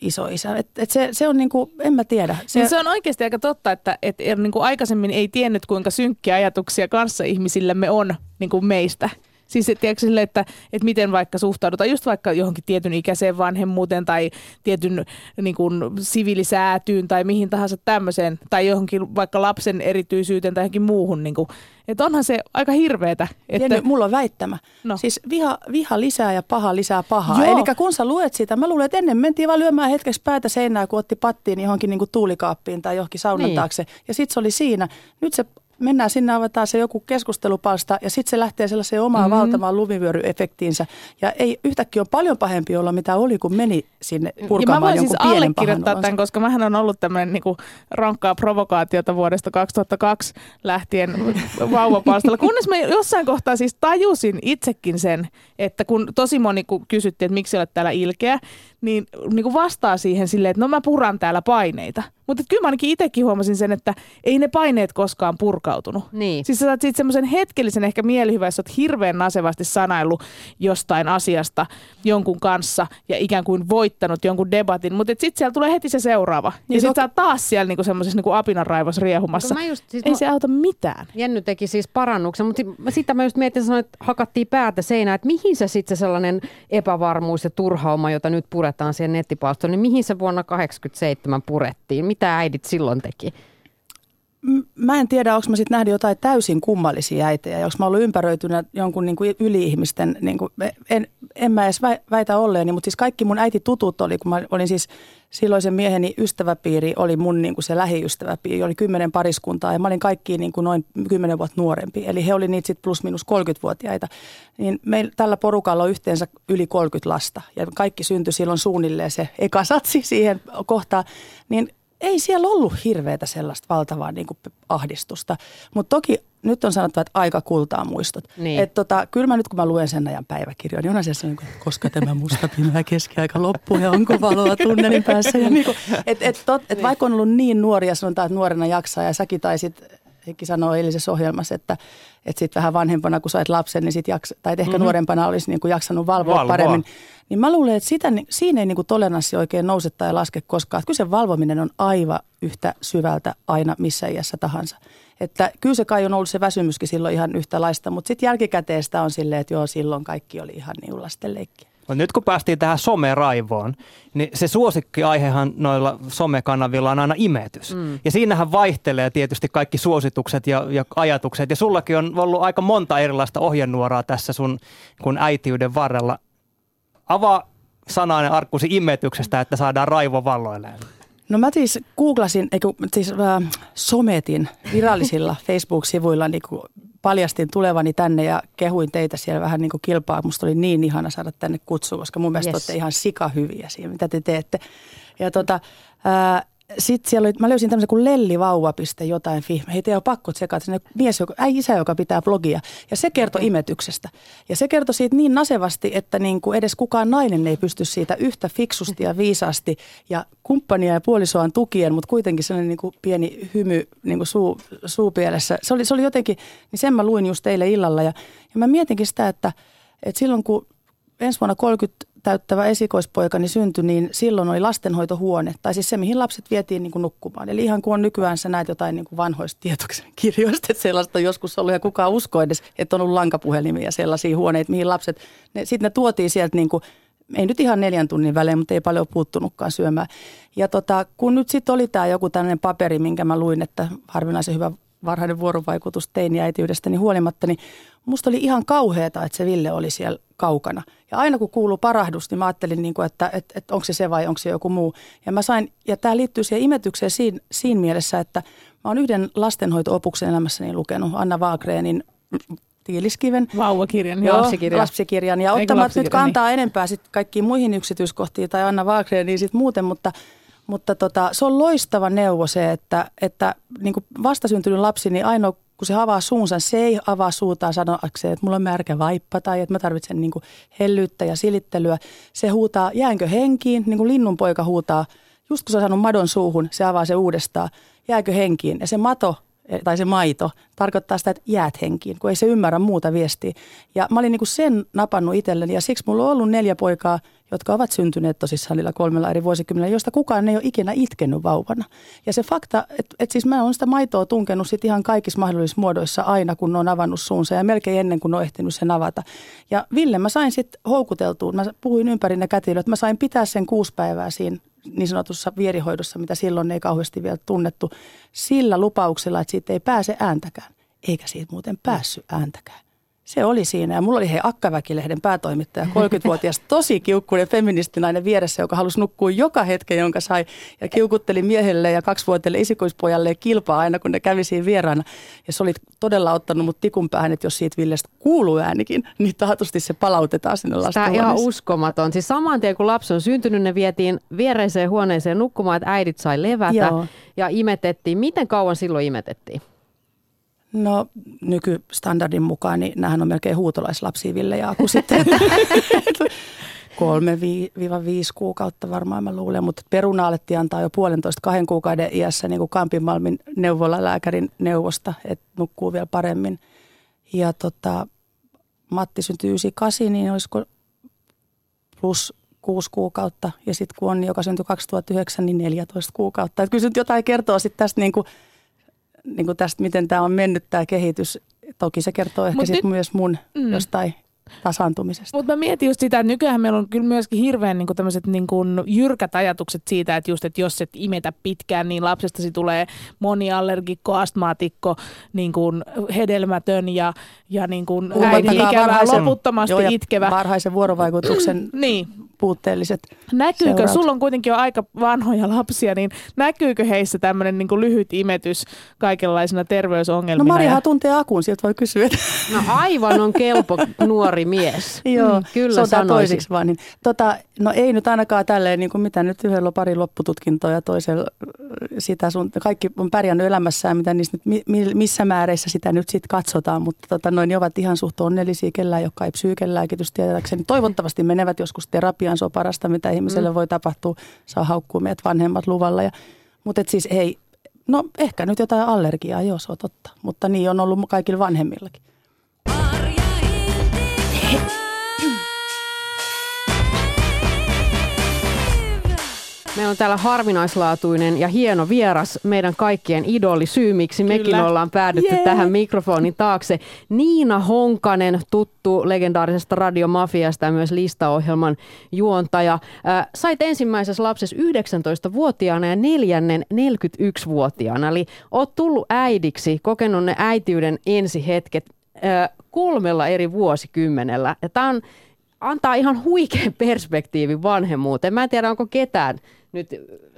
G: isoisä. Et, et se, se on niinku, en mä tiedä.
C: Se, niin se on oikeasti aika totta, että, että niin kuin aikaisemmin ei tiennyt, kuinka synkkiä ajatuksia kanssa ihmisillämme on niin kuin meistä. Siis et, tiedätkö, sille, että, että miten vaikka suhtaudutaan just vaikka johonkin tietyn ikäiseen vanhemmuuteen tai tietyn niin kuin, siviilisäätyyn tai mihin tahansa tämmöiseen tai johonkin vaikka lapsen erityisyyteen tai johonkin muuhun. Niin kuin, että onhan se aika hirveetä. Että,
G: Jenny, mulla on väittämä.
C: No.
G: Siis viha, viha lisää ja paha lisää pahaa. Eli kun sä luet sitä, mä luulen, että ennen mentiin vaan lyömään hetkeksi päätä seinää, kun otti pattiin johonkin niin kuin tuulikaappiin tai johonkin saunan
B: niin.
G: taakse. Ja sit se oli siinä. Nyt se mennään sinne, avataan se joku keskustelupalsta ja sitten se lähtee sellaiseen omaan mm-hmm. valtavaan lumivyöryefektiinsä. Ja ei yhtäkkiä ole paljon pahempi olla, mitä oli, kun meni sinne purkaamaan
C: ja mä voin
G: jonkun
C: siis
G: pienen
C: allekirjoittaa tämän, koska mähän on ollut tämmöinen niinku rankkaa provokaatiota vuodesta 2002 lähtien vauvapalstalla. Kunnes mä jossain kohtaa siis tajusin itsekin sen, että kun tosi moni kun kysyttiin, että miksi olet täällä ilkeä, niin, niin kuin vastaa siihen silleen, että no mä puran täällä paineita. Mutta kyllä mä ainakin itsekin huomasin sen, että ei ne paineet koskaan purkautunut.
B: Niin.
C: Siis sä saat siitä semmoisen hetkellisen ehkä mielihyvä, jos oot hirveän nasevasti sanailu jostain asiasta jonkun kanssa ja ikään kuin voittanut jonkun debatin, mutta sitten siellä tulee heti se seuraava. Ja
G: Niin
C: sitten
G: toki-
C: sä oot taas siellä niinku semmoisessa niinku apinanraivos riehumassa.
B: Mä just, siis
C: Ei
B: mä-
C: se auta mitään.
B: Jenny teki siis parannuksen, mutta si- sitä mä just mietin, sanoin, että hakattiin päätä seinään, että mihin se sitten se sellainen epävarmuus ja turhauma, jota nyt puretaan siihen nettipalstoon, niin mihin se vuonna 87 purettiin? Mitä äidit silloin teki?
G: Mä en tiedä, onko mä sitten nähnyt jotain täysin kummallisia äitejä, onko mä ollut ympäröitynä jonkun niin kuin yli-ihmisten, niin kuin, en, en mä edes väi- väitä olleeni, mutta siis kaikki mun äiti tutut oli, kun mä olin siis silloisen mieheni ystäväpiiri, oli mun niin kuin se lähiystäväpiiri, oli kymmenen pariskuntaa, ja mä olin kaikki niin kuin noin kymmenen vuotta nuorempi, eli he oli niitä sitten plus minus 30-vuotiaita. Niin meillä tällä porukalla on yhteensä yli 30 lasta, ja kaikki syntyi silloin suunnilleen se eka satsi siihen kohtaan, niin ei siellä ollut hirveätä sellaista valtavaa niin kuin ahdistusta. Mutta toki nyt on sanottava, että aika kultaa muistot.
B: Niin.
G: Et tota, kyllä mä nyt kun mä luen sen ajan päiväkirjoja, niin onhan se sellainen, että koska tämä musta pimeä keskiaika loppuu ja onko valoa tunnelin päässä. Ja niin kuin, et, et, tot, et vaikka on ollut niin nuoria, sanotaan, että nuorena jaksaa ja säkin taisit Heikki sanoi eilisessä ohjelmassa, että, että sitten vähän vanhempana, kun sait lapsen, niin sit jaksa, tai ehkä mm-hmm. nuorempana olisi niin kuin jaksanut valvoa
D: Valvoa.
G: paremmin. Niin mä luulen, että sitä, siinä ei niin kuin toleranssi oikein nouse tai laske koskaan. Että kyllä se valvominen on aivan yhtä syvältä aina missä iässä tahansa. Että kyllä se kai on ollut se väsymyskin silloin ihan yhtälaista, mutta sitten jälkikäteen sitä on silleen, että joo, silloin kaikki oli ihan niin leikkiä.
D: Mutta nyt kun päästiin tähän someraivoon, niin se suosikkiaihehan noilla somekanavilla on aina imetys. Mm. Ja siinähän vaihtelee tietysti kaikki suositukset ja, ja ajatukset. Ja sullakin on ollut aika monta erilaista ohjenuoraa tässä sun kun äitiyden varrella. Avaa sanainen arkkusi imetyksestä, että saadaan raivo valloilleen.
G: No mä siis googlasin, eikö, siis äh, sometin virallisilla Facebook-sivuilla, niin paljastin tulevani tänne ja kehuin teitä siellä vähän niin kuin kilpaa. Musta oli niin ihana saada tänne kutsu, koska mun mielestä
B: Yes.
G: olette ihan sikahyviä siinä, mitä te teette. Ja tota, äh, sitten siellä oli, mä löysin tämmöisen kuin lellivauva. jotain fi. Heitä ei ole pakko tsekata. Sinne mies, joka, äi isä, joka pitää blogia. Ja se kertoi imetyksestä. Ja se kertoi siitä niin nasevasti, että niin kuin edes kukaan nainen ei pysty siitä yhtä fiksusti ja viisaasti ja kumppania ja puolisoaan tukien, mutta kuitenkin sellainen niin kuin pieni hymy niin kuin suu, suupielessä. Se oli, se oli jotenkin, niin sen mä luin just teille illalla. Ja, ja mä mietinkin sitä, että, että silloin kun ensi vuonna 30 täyttävä esikoispoikani syntyi, niin silloin oli lastenhoitohuone, tai siis se, mihin lapset vietiin niin kuin nukkumaan. Eli ihan kuin on nykyään sä näet jotain niin kuin vanhoista tietoksen kirjoista, että sellaista on joskus ollut ja kukaan usko edes, että on ollut lankapuhelimia sellaisia huoneita, mihin lapset, sitten ne tuotiin sieltä niin kuin, ei nyt ihan neljän tunnin välein, mutta ei paljon puuttunutkaan syömään. Ja tota, kun nyt sitten oli tämä joku tämmöinen paperi, minkä mä luin, että harvinaisen hyvä varhainen vuorovaikutus teiniäitiydestä, niin huolimatta, niin musta oli ihan kauheata, että se Ville oli siellä kaukana. Ja aina kun kuuluu parahdus, niin mä ajattelin, niin kuin, että, että, että onko se se vai onko se joku muu. Ja mä sain, ja tämä liittyy siihen imetykseen siinä, siinä mielessä, että mä oon yhden lastenhoito-opuksen elämässäni lukenut, Anna Vaagreenin Tiiliskiven.
C: Vauvakirjan.
B: Joo,
C: Joo.
B: lapsikirja.
G: lapsikirjan. Ja ottamatta nyt
C: lapsikirja,
G: kantaa niin. enempää sit kaikkiin muihin yksityiskohtiin tai Anna Wagreniin sit muuten, mutta, mutta tota, se on loistava neuvo se, että, että niin kuin vastasyntynyt lapsi, niin ainoa kun se avaa suunsa, se ei avaa suutaan sanoakseen, että mulla on märkä vaippa tai että mä tarvitsen niin kuin hellyyttä ja silittelyä. Se huutaa, jäänkö henkiin, niin kuin linnunpoika huutaa. Just kun se on saanut madon suuhun, se avaa se uudestaan, jääkö henkiin. Ja se mato tai se maito tarkoittaa sitä, että jäät henkiin, kun ei se ymmärrä muuta viestiä. Ja mä olin niin kuin sen napannut itselleni ja siksi mulla on ollut neljä poikaa, jotka ovat syntyneet tosissaan niillä kolmella eri vuosikymmenellä, joista kukaan ei ole ikinä itkenyt vauvana. Ja se fakta, että, että siis mä oon sitä maitoa tunkenut sit ihan kaikissa mahdollisissa muodoissa aina, kun on avannut suunsa ja melkein ennen kuin on ehtinyt sen avata. Ja Ville mä sain sitten houkuteltua, mä puhuin ympäri ne kätilöt, mä sain pitää sen kuusi päivää siinä niin sanotussa vierihoidossa, mitä silloin ei kauheasti vielä tunnettu, sillä lupauksella, että siitä ei pääse ääntäkään. Eikä siitä muuten päässyt ääntäkään. Se oli siinä. Ja mulla oli hei Akkaväkilehden päätoimittaja, 30-vuotias, tosi kiukkuinen feministinainen vieressä, joka halusi nukkua joka hetken, jonka sai. Ja kiukutteli miehelle ja kaksivuotiaille isikoispojalle kilpaa aina, kun ne kävi siinä vieraana. Ja se oli todella ottanut mut tikun päähän, että jos siitä Villestä kuuluu äänikin, niin taatusti se palautetaan sinne
B: Tämä on ihan uskomaton. Siis saman tien kun lapsi on syntynyt, ne vietiin viereiseen huoneeseen nukkumaan, että äidit sai levätä
G: Joo.
B: ja imetettiin. Miten kauan silloin imetettiin?
G: No nykystandardin mukaan, niin nämähän on melkein huutolaislapsia Ville ja Aku sitten. Kolme vi- viiva viisi kuukautta varmaan mä luulen, mutta peruna alettiin antaa jo puolentoista kahden kuukauden iässä niin kuin Kampinmalmin neuvolalääkärin neuvosta, että nukkuu vielä paremmin. Ja tota, Matti syntyi 98, niin olisiko plus kuusi kuukautta. Ja sitten kun Onni, joka syntyi 2009, niin 14 kuukautta. Et kyllä nyt jotain kertoo sitten tästä, niin kuin, niin kuin tästä, miten tämä on mennyt tämä kehitys. Toki se kertoo ehkä sitten
C: nyt-
G: myös mun
C: Mm.
G: jostain tasaantumisesta.
C: Mutta mä mietin just sitä, että nykyään meillä on kyllä myöskin hirveän niin tämmöiset niin jyrkät ajatukset siitä, että just, että jos et imetä pitkään, niin lapsestasi tulee moniallergikko, astmaatikko, niin kuin hedelmätön ja, ja niin kuin äidin ikävää, loputtomasti
G: Joo, ja
C: itkevä.
G: Varhaisen vuorovaikutuksen
C: Niin,
G: puutteelliset.
C: näkyykö,
G: seuraukset.
C: sulla on kuitenkin jo aika vanhoja lapsia, niin näkyykö heissä tämmöinen niin lyhyt imetys kaikenlaisina
G: No
C: terveysongelmina? ja-
G: tuntee akun, sieltä voi kysyä.
B: No aivan on kelpo nuori mies.
G: Joo,
B: Mm, kyllä
G: se on
B: sanoisin.
G: toisiksi vaan. Niin, tota, no ei nyt ainakaan tälleen, niin kuin mitä nyt yhdellä on pari loppututkintoa ja toisella sitä sun, kaikki on pärjännyt elämässään, mitä niistä nyt, mi, mi- missä määreissä sitä nyt sitten katsotaan, mutta tota, noin ne ovat ihan suht onnellisia, kellään, jotka ei psyykelääkitys tietääkseni. Toivottavasti menevät joskus terapiaan, se on parasta, mitä ihmiselle
B: Mm.
G: voi tapahtua, saa haukkua meidät vanhemmat luvalla. Ja, mutta et siis ei, no ehkä nyt jotain allergiaa, joo se on totta, mutta niin on ollut kaikilla vanhemmillakin.
E: Marja
B: Meillä on täällä harvinaislaatuinen ja hieno vieras, meidän kaikkien idoli, syy miksi mekin
C: Kyllä.
B: ollaan päädytty
C: Jee.
B: tähän mikrofonin taakse. Niina Honkanen, tuttu legendaarisesta radiomafiasta ja myös listaohjelman juontaja. Äh, sait ensimmäisessä lapsessa 19-vuotiaana ja neljännen 41-vuotiaana. Eli oot tullut äidiksi, kokenut ne äitiyden ensihetket äh, kolmella eri vuosikymmenellä. Ja tämä on antaa ihan huikean perspektiivin vanhemmuuteen. Mä en tiedä, onko ketään nyt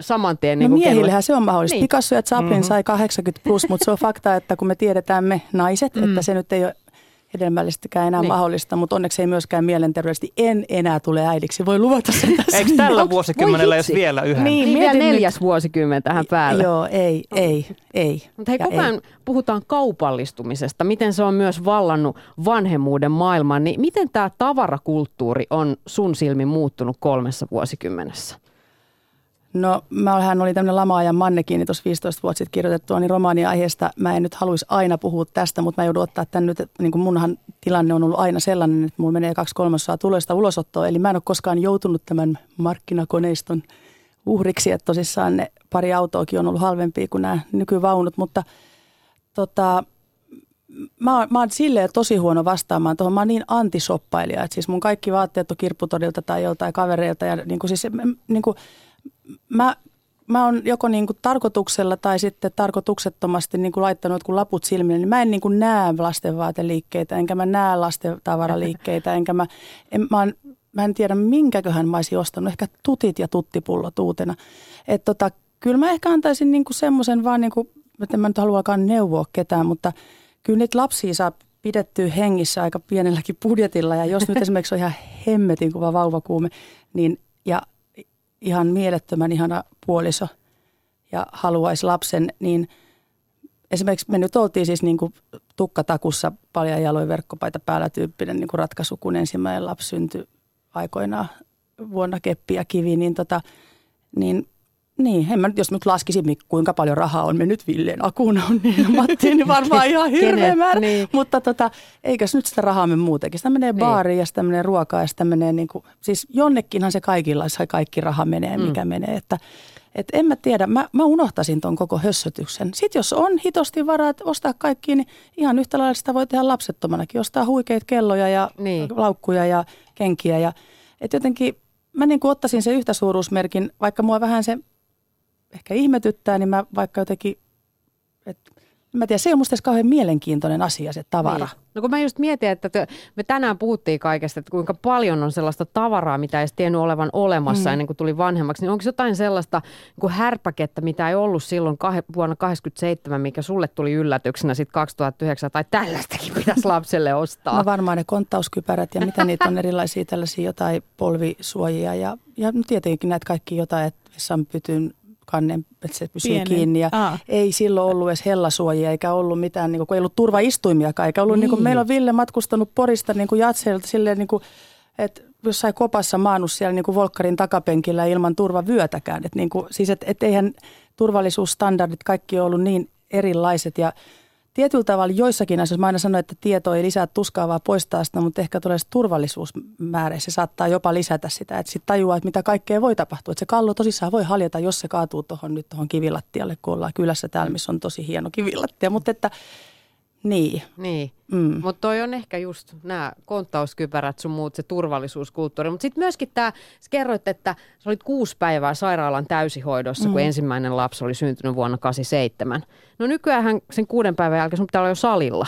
B: saman tien.
G: No
B: niin kuin
G: miehillähän se on mahdollista.
B: Niin.
G: Picasso ja Chaplin mm-hmm. sai 80 plus, mutta se on fakta, että kun me tiedetään me naiset, mm. että se nyt ei ole hedelmällisestikään enää
B: Niin.
G: mahdollista, mutta onneksi ei myöskään mielenterveydellisesti en enää tule äidiksi. Voi luvata sen tässä.
D: Eikö tällä
B: Onks-
D: vuosikymmenellä jos vielä yhden?
C: Niin,
B: Niin vielä
C: mietin nyt-
B: neljäs vuosikymmen tähän päälle.
G: Joo, ei, ei, ei.
B: Mutta hei, koko ajan puhutaan kaupallistumisesta, miten se on myös vallannut vanhemmuuden maailman. Niin miten tämä tavarakulttuuri on sun silmin muuttunut kolmessa vuosikymmenessä?
G: No, mähän oli tämmöinen lama-ajan mannekiini tuossa 15 vuotta sitten kirjoitettua, niin romaania aiheesta mä en nyt haluaisi aina puhua tästä, mutta mä joudun ottaa tämän nyt, niin kuin munhan tilanne on ollut aina sellainen, että mulla menee kaksi kolmasosaa tuloista ulosottoon, eli mä en ole koskaan joutunut tämän markkinakoneiston uhriksi, että tosissaan ne pari autoakin on ollut halvempia kuin nämä nykyvaunut, mutta tota, mä, oon- mä oon silleen tosi huono vastaamaan tuohon. Mä oon niin antisoppailija, että siis mun kaikki vaatteet on kirpputorilta tai joltain kavereilta ja niin kuin siis, niin kuin, mä, mä oon joko niin kuin tarkoituksella tai sitten tarkoituksettomasti niin kuin laittanut jotkut laput silmille, niin mä en niin kuin näe lastenvaateliikkeitä, enkä mä näe lastentavaraliikkeitä, enkä mä, en, mä, oon, mä en tiedä minkäköhän mä olisin ostanut, ehkä tutit ja tuttipullot uutena. Että tota, kyllä mä ehkä antaisin niin kuin semmoisen vaan, niin kuin, että en mä nyt haluakaan neuvoa ketään, mutta kyllä niitä lapsia saa pidettyä hengissä aika pienelläkin budjetilla. Ja jos nyt esimerkiksi on ihan hemmetin kuva vauvakuume, niin ja ihan mielettömän ihana puoliso ja haluaisi lapsen, niin esimerkiksi me nyt oltiin siis niin kuin tukkatakussa paljon jaloin verkkopaita päällä tyyppinen niin kuin ratkaisu, kun ensimmäinen lapsi syntyi aikoinaan vuonna keppi ja kivi, niin, tota, niin niin, en mä nyt, jos nyt laskisin, mi- kuinka paljon rahaa on mennyt Villeen akuun on, niin Mattiin, niin varmaan ihan hirveä määrä.
B: Niin.
G: Mutta tota, eikös nyt sitä rahaa mene muutenkin. Sitä menee
B: Niin.
G: baariin ja sitä menee ruokaa ja sitä menee niin kuin, siis jonnekinhan se kaikilla, se kaikki raha menee, mikä mm. menee. Että, et en mä tiedä, mä, mä unohtaisin ton koko hössötyksen. Sitten jos on hitosti varaa ostaa kaikki, niin ihan yhtä lailla sitä voi tehdä lapsettomanakin. Ostaa huikeita kelloja ja
B: Niin.
G: laukkuja ja kenkiä. Ja, et jotenkin mä niin kuin ottaisin sen yhtä suuruusmerkin, vaikka mua vähän se ehkä ihmetyttää, niin mä vaikka jotenkin, että mä tiedän, se ei ole musta edes kauhean mielenkiintoinen asia se tavara.
B: Niin. No kun mä just mietin, että te, me tänään puhuttiin kaikesta, että kuinka paljon on sellaista tavaraa, mitä ei tiennyt olevan olemassa mm. ennen kuin tuli vanhemmaksi. Niin onko jotain sellaista niin härpäkettä, mitä ei ollut silloin kah- vuonna 1987, mikä sulle tuli yllätyksenä sitten 2009, tai tällaistakin pitäisi lapselle ostaa?
G: No varmaan ne konttauskypärät ja mitä niitä on erilaisia tällaisia jotain polvisuojia ja, ja no tietenkin näitä kaikki jotain, että vessan pytyn kannen, että se pysyy
C: Pienen.
G: kiinni. Ja
C: Aa.
G: ei silloin ollut edes hellasuojia eikä ollut mitään, niin kuin, kun ei ollut turvaistuimiakaan. Eikä ollut, niin. Niin kuin, meillä on Ville matkustanut Porista niin kuin Jatseilta silleen, niin kuin, että jossain kopassa maannut siellä niin kuin Volkkarin takapenkillä ilman turvavyötäkään. Et niin kuin, siis et, et eihän turvallisuusstandardit kaikki ollut niin erilaiset ja Tietyllä tavalla joissakin asioissa, mä aina sanoin, että tieto ei lisää tuskaa, vaan poistaa sitä, mutta ehkä tulee turvallisuusmääreissä, saattaa jopa lisätä sitä, että sitten tajuaa, että mitä kaikkea voi tapahtua. Että se kallo tosissaan voi haljeta, jos se kaatuu tuohon nyt tuohon kivilattialle, kun ollaan kylässä täällä, missä on tosi hieno kivilattia. Mutta että niin,
B: Niin,
G: mm.
B: mutta toi on ehkä just nämä konttauskypärät sun muut, se turvallisuuskulttuuri. Mutta sitten myöskin tämä, sä kerroit, että sä olit kuusi päivää sairaalan täysihoidossa, mm. kun ensimmäinen lapsi oli syntynyt vuonna 87. No nykyään sen kuuden päivän jälkeen sun pitää olla jo salilla.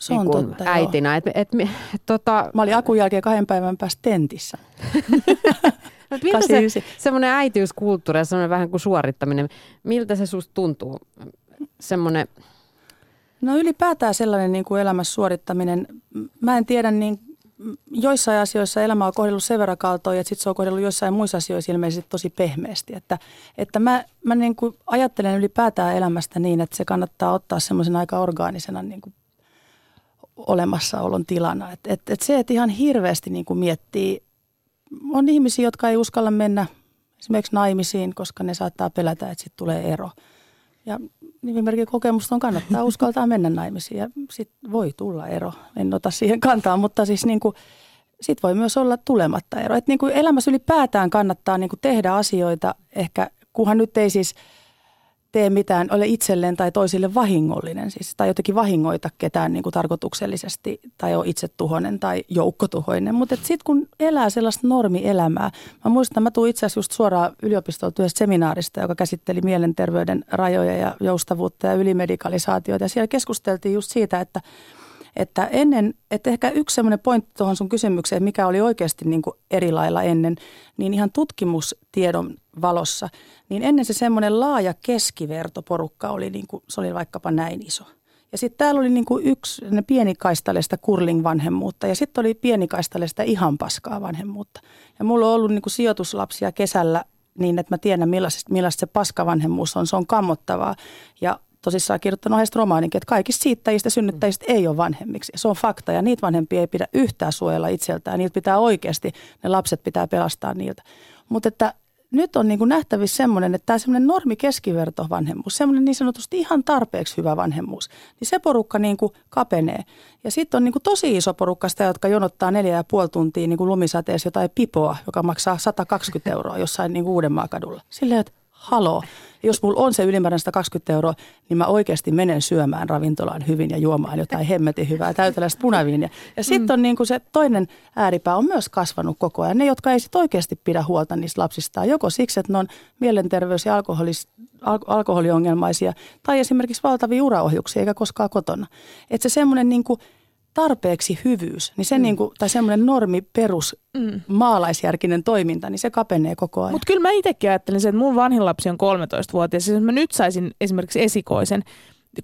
G: se on
B: niin
G: totta. joo.
B: äitinä. Et, et, et, tota,
G: Mä olin akun jälkeen kahden päivän päästä tentissä.
B: Miltä se
G: 89.
B: semmoinen äitiyskulttuuri ja semmoinen vähän kuin suorittaminen, miltä se susta tuntuu? Semmoinen,
G: No ylipäätään sellainen niin kuin elämässä suorittaminen, mä en tiedä, niin joissain asioissa elämä on kohdellut sen verran kaltoin, että sitten se on kohdellut joissain muissa asioissa ilmeisesti tosi pehmeästi. Että, että mä, mä niin kuin ajattelen ylipäätään elämästä niin, että se kannattaa ottaa semmoisen aika orgaanisena niin kuin olemassaolon tilana. Et, et, et se, että ihan hirveästi niin kuin miettii, on ihmisiä, jotka ei uskalla mennä esimerkiksi naimisiin, koska ne saattaa pelätä, että sitten tulee ero. Ja nimimerkin kokemusta on kannattaa uskaltaa mennä naimisiin ja sitten voi tulla ero. En ota siihen kantaa, mutta siis niin kuin, sit voi myös olla tulematta ero. Et niin kuin elämässä ylipäätään kannattaa niin kuin tehdä asioita ehkä, kunhan nyt ei siis tee mitään, ole itselleen tai toisille vahingollinen siis, tai jotenkin vahingoita ketään niin kuin tarkoituksellisesti tai ole itsetuhoinen tai joukkotuhoinen. Mutta sitten kun elää sellaista normielämää, mä muistan, mä tuun itse asiassa just suoraan yliopistolta yhdestä seminaarista, joka käsitteli mielenterveyden rajoja ja joustavuutta ja ylimedikalisaatiota. Ja siellä keskusteltiin just siitä, että että ennen, että ehkä yksi semmoinen pointti tuohon sun kysymykseen, mikä oli oikeasti niin kuin eri lailla ennen, niin ihan tutkimustiedon valossa, niin ennen se semmoinen laaja keskivertoporukka oli, niin kuin, se oli vaikkapa näin iso. Ja sitten täällä oli niin kuin yksi pienikaistaleista kurling-vanhemmuutta ja sitten oli pienikaistaleista ihan paskaa vanhemmuutta. Ja mulla on ollut niin kuin sijoituslapsia kesällä niin, että mä tiedän millaista, millaista se paskavanhemmuus on. Se on kammottavaa ja tosissaan kirjoittanut aiheesta romaaninkin, että kaikista siittäjistä synnyttäjistä ei ole vanhemmiksi. Se on fakta ja niitä vanhempia ei pidä yhtään suojella itseltään. Niiltä pitää oikeasti, ne lapset pitää pelastaa niiltä. Mutta että nyt on niin kuin nähtävissä semmoinen, että tämä semmoinen normi keskiverto vanhemmuus, semmoinen niin sanotusti ihan tarpeeksi hyvä vanhemmuus, niin se porukka niin kuin kapenee. Ja sitten on niin kuin tosi iso porukka sitä, jotka jonottaa neljä ja puoli tuntia niin kuin lumisateessa jotain pipoa, joka maksaa 120 euroa jossain niin kuin Uudenmaan kadulla. Silleen, että haloo. Jos mulla on se ylimääräinen 120 euroa, niin mä oikeasti menen syömään ravintolaan hyvin ja juomaan jotain hemmetin hyvää täyteläistä punaviiniä. Ja sitten on niin kuin se toinen ääripää on myös kasvanut koko ajan. Ne, jotka ei sit oikeasti pidä huolta niistä lapsistaan, joko siksi, että ne on mielenterveys- ja alkoholis, al- alkoholiongelmaisia, tai esimerkiksi valtavia uraohjuksia, eikä koskaan kotona. Että se semmoinen niin kuin tarpeeksi hyvyys, niin se mm. niin kuin, tai semmoinen normi perus mm. maalaisjärkinen toiminta, niin se kapenee koko ajan.
C: Mutta kyllä mä itsekin ajattelen sen, että mun vanhin lapsi on 13-vuotias. Siis jos mä nyt saisin esimerkiksi esikoisen,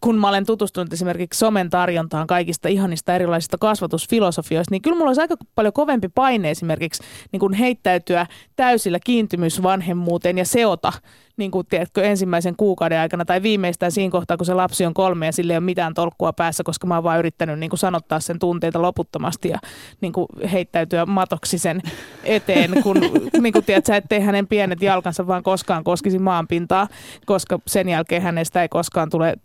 C: kun mä olen tutustunut esimerkiksi somen tarjontaan kaikista ihanista erilaisista kasvatusfilosofioista, niin kyllä mulla olisi aika paljon kovempi paine esimerkiksi niin kuin heittäytyä täysillä kiintymysvanhemmuuteen ja seota niin kuin, tiedätkö, ensimmäisen kuukauden aikana tai viimeistään siinä kohtaa, kun se lapsi on kolme ja sillä ei ole mitään tolkkua päässä, koska mä oon vaan yrittänyt niin kuin sanottaa sen tunteita loputtomasti ja niin kuin, heittäytyä matoksi sen eteen, kun niin kuin, tiedät, sä, ettei hänen pienet jalkansa vaan koskaan koskisi maanpintaa, koska sen jälkeen hänestä ei koskaan tule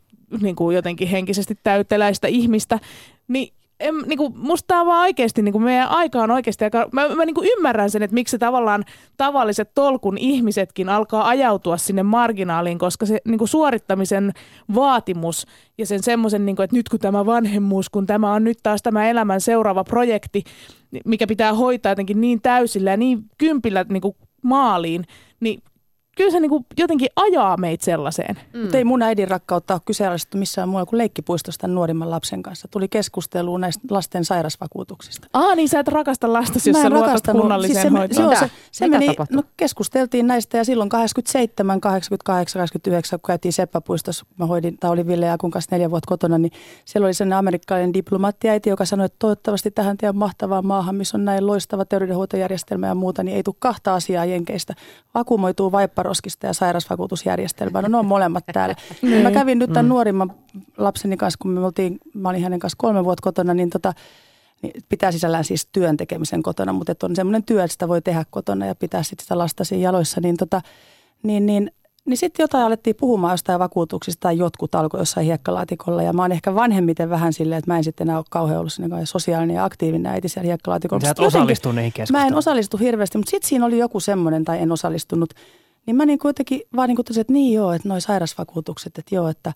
C: niin kuin jotenkin henkisesti täyteläistä ihmistä, niin en, niin kuin, musta tämä vaan oikeasti, niin kuin meidän aika on oikeasti aika, mä, mä niin kuin ymmärrän sen, että miksi tavallaan tavalliset tolkun ihmisetkin alkaa ajautua sinne marginaaliin, koska se niin kuin suorittamisen vaatimus ja sen semmoisen, niin kuin, että nyt kun tämä vanhemmuus, kun tämä on nyt taas tämä elämän seuraava projekti, mikä pitää hoitaa jotenkin niin täysillä ja niin kympillä niin kuin maaliin, niin kyllä se niinku jotenkin ajaa meitä sellaiseen.
G: Mm. Mutta ei mun äidin rakkautta ole kyseenalaistettu missään muualla kuin leikkipuistosta nuorimman lapsen kanssa. Tuli keskusteluun näistä lasten sairasvakuutuksista.
C: Aa, niin sä et rakasta lastasi, jos
G: Mä
C: sä luotat kunnalliseen
G: Siis se,
C: hoitoon.
G: se, se, se
B: Mitä
G: meni,
B: tapahtui?
G: no keskusteltiin näistä ja silloin 87, 88, 89, kun käytiin Seppäpuistossa, mä hoidin, tai oli Ville Jakun kanssa neljä vuotta kotona, niin siellä oli sellainen amerikkalainen diplomaattiäiti, joka sanoi, että toivottavasti tähän teidän mahtavaan maahan, missä on näin loistava terveydenhuoltojärjestelmä ja muuta, niin ei tule kahta asiaa jenkeistä. Vakuumoituu vaipparoskista ja sairausvakuutusjärjestelmää. No ne on molemmat täällä. Niin mä kävin nyt tämän nuorimman lapseni kanssa, kun me oltiin, mä olin hänen kanssa kolme vuotta kotona, niin tota, niin pitää sisällään siis työn tekemisen kotona, mutta että on semmoinen työ, että sitä voi tehdä kotona ja pitää sitten sitä lasta siinä jaloissa, niin, tota, niin, niin, niin sitten jotain alettiin puhumaan jostain vakuutuksista tai jotkut alkoi jossain hiekkalaatikolla ja mä oon ehkä vanhemmiten vähän silleen, että mä en sitten enää ole kauhean ollut sellainen sosiaalinen ja aktiivinen äiti siellä hiekkalaatikolla.
D: Sä et osallistu niihin
G: Mä en osallistu hirveästi, mutta sitten siinä oli joku semmoinen tai en osallistunut. Niin mä niin kuitenkin vaan niin totesin, että niin joo, että noi sairausvakuutukset, että joo, että,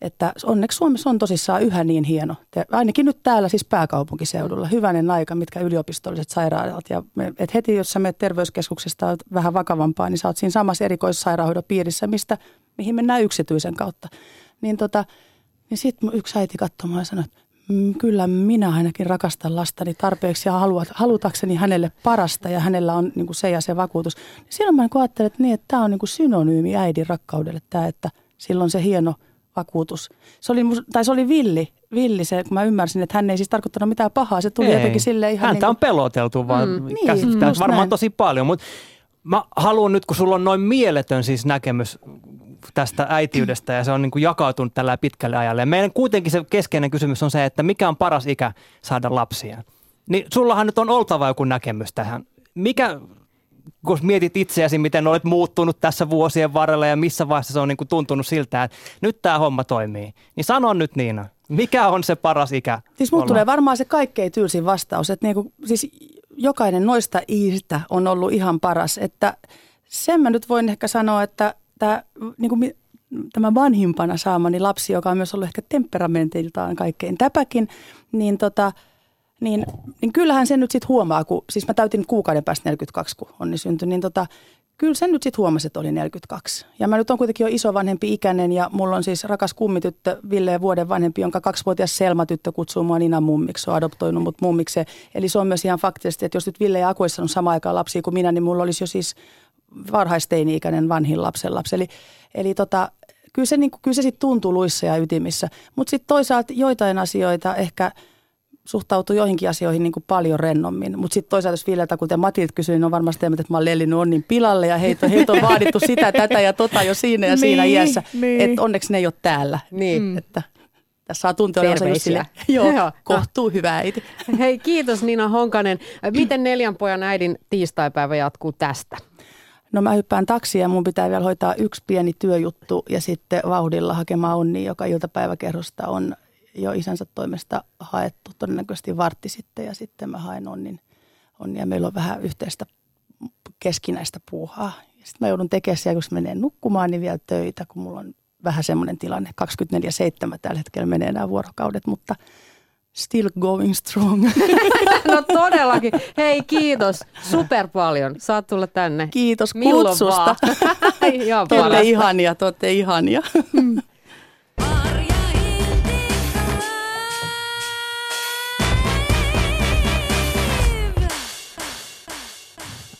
G: että onneksi Suomessa on tosissaan yhä niin hieno. Te, ainakin nyt täällä siis pääkaupunkiseudulla. Hyvänen aika, mitkä yliopistolliset sairaalat. Ja et heti, jos sä menet terveyskeskuksesta vähän vakavampaa, niin sä oot siinä samassa erikoissairaanhoidon piirissä, mistä, mihin mennään yksityisen kautta. Niin, tota, niin sitten yksi äiti katsoi mua ja sanoi, että "Mm, kyllä minä ainakin rakastan lastani tarpeeksi ja haluat, halutakseni hänelle parasta ja hänellä on niin kuin se ja se vakuutus. Silloin mä niin kuin ajattelin, että, niin, että tämä on niin kuin synonyymi äidin rakkaudelle tämä, että silloin se hieno vakuutus. Se oli, tai se oli villi, villi se, kun mä ymmärsin, että hän ei siis tarkoittanut mitään pahaa. Se tuli
D: Ei.
G: jotenkin sille ihan
D: Häntä
G: niin
D: on peloteltu vaan
G: Mm,
D: mm,
G: niin,
D: varmaan
G: näin.
D: tosi paljon, mutta mä haluan nyt, kun sulla on noin mieletön siis näkemys tästä äitiydestä ja se on niin kuin jakautunut tällä pitkälle ajalle. Ja meidän kuitenkin se keskeinen kysymys on se, että mikä on paras ikä saada lapsia. Niin sullahan nyt on oltava joku näkemys tähän. Mikä, kun mietit itseäsi, miten olet muuttunut tässä vuosien varrella ja missä vaiheessa se on niin kuin tuntunut siltä, että nyt tämä homma toimii. Niin sano nyt Niina, mikä on se paras ikä?
G: Siis mulla tulee varmaan se kaikkein tylsin vastaus, että niinku, siis jokainen noista iistä on ollut ihan paras. Että sen mä nyt voin ehkä sanoa, että tämä, niinku, mi- tämä vanhimpana saamani lapsi, joka on myös ollut ehkä temperamentiltaan kaikkein täpäkin, niin tota, niin, niin kyllähän sen nyt sitten huomaa, kun siis mä täytin kuukauden päästä 42, kun onni syntyi, niin tota, kyllä sen nyt sitten huomasi, että oli 42. Ja mä nyt on kuitenkin jo isovanhempi ikäinen ja mulla on siis rakas kummityttö, Ville vuoden vanhempi, jonka kaksivuotias Selma-tyttö kutsuu mua Nina mummiksi, se on adoptoinut mut mummikseen. Eli se on myös ihan faktisesti, että jos nyt Ville ja Aku olisi samaan aikaan lapsia kuin minä, niin mulla olisi jo siis varhaisteini-ikäinen vanhin lapsen lapsi. Eli, eli tota, kyllä se, niin, kyllä se sitten tuntuu luissa ja ytimissä. Mutta sitten toisaalta joitain asioita ehkä suhtautuu joihinkin asioihin niin kuin paljon rennommin. Mutta sitten toisaalta jos Villeltä, kuten Matilt kysyi, niin on varmasti teemat, että mä oon lellinyt onnin pilalle ja heitä, heitä on vaadittu sitä, tätä ja tota jo siinä ja siinä
C: Niin,
G: iässä.
C: niin.
G: Että onneksi ne ei ole täällä.
B: Niin. Mm.
G: Että tässä saa tuntea olevansa sille, joo,
B: Joo.
G: kohtuu hyvä äiti.
B: Hei, kiitos Nina Honkanen. Miten neljän pojan äidin tiistaipäivä jatkuu tästä?
G: No mä hyppään taksiin ja mun pitää vielä hoitaa yksi pieni työjuttu ja sitten vauhdilla hakemaan onni, joka iltapäiväkerrosta on jo isänsä toimesta haettu todennäköisesti vartti sitten ja sitten mä haen onnin, onnin ja meillä on vähän yhteistä keskinäistä puuhaa. Sitten mä joudun tekemään siellä, kun menee nukkumaan, niin vielä töitä, kun mulla on vähän semmoinen tilanne. 24-7 tällä hetkellä menee nämä vuorokaudet, mutta still going strong.
B: No todellakin. Hei, kiitos super paljon. Saat tulla tänne.
G: Kiitos
B: Milloin
G: kutsusta.
B: vaan. Ihan
G: Te ihania, te olette ihania.
E: Hiltikka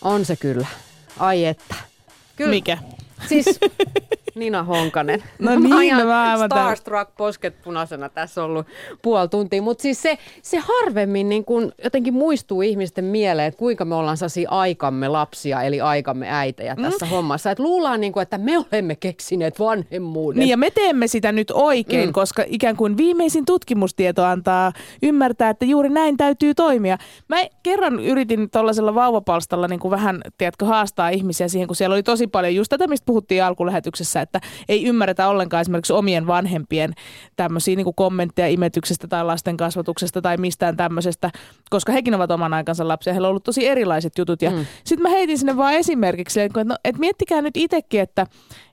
B: On se kyllä. Ai että. Kyllä.
C: Mikä?
B: Siis Nina Honkanen.
C: No
B: Mä
C: niin,
B: ihan
C: no mä aivan.
B: Starstruck posket punaisena tässä ollut puoli tuntia. Mutta siis se, se harvemmin niin kun jotenkin muistuu ihmisten mieleen, että kuinka me ollaan sellaisia aikamme lapsia, eli aikamme äitejä tässä hommassa. Että luullaan, niin kuin, että me olemme keksineet vanhemmuuden.
C: Niin ja me teemme sitä nyt oikein,
B: Mm.
C: mm. koska ikään kuin viimeisin tutkimustieto antaa ymmärtää, että juuri näin täytyy toimia. Mä kerran yritin tuollaisella vauvapalstalla niin kuin vähän, tiedätkö, haastaa ihmisiä siihen, kun siellä oli tosi paljon just tätä, mistä puhuttiin alkulähetyksessä, että ei ymmärretä ollenkaan esimerkiksi omien vanhempien tämmöisiä niin kuin kommentteja imetyksestä tai lasten kasvatuksesta tai mistään tämmöisestä, koska hekin ovat oman aikansa lapsia. Heillä on ollut tosi erilaiset jutut. Ja
B: Mm.
C: sitten mä heitin sinne vaan esimerkiksi, että no, et miettikää nyt itsekin, että,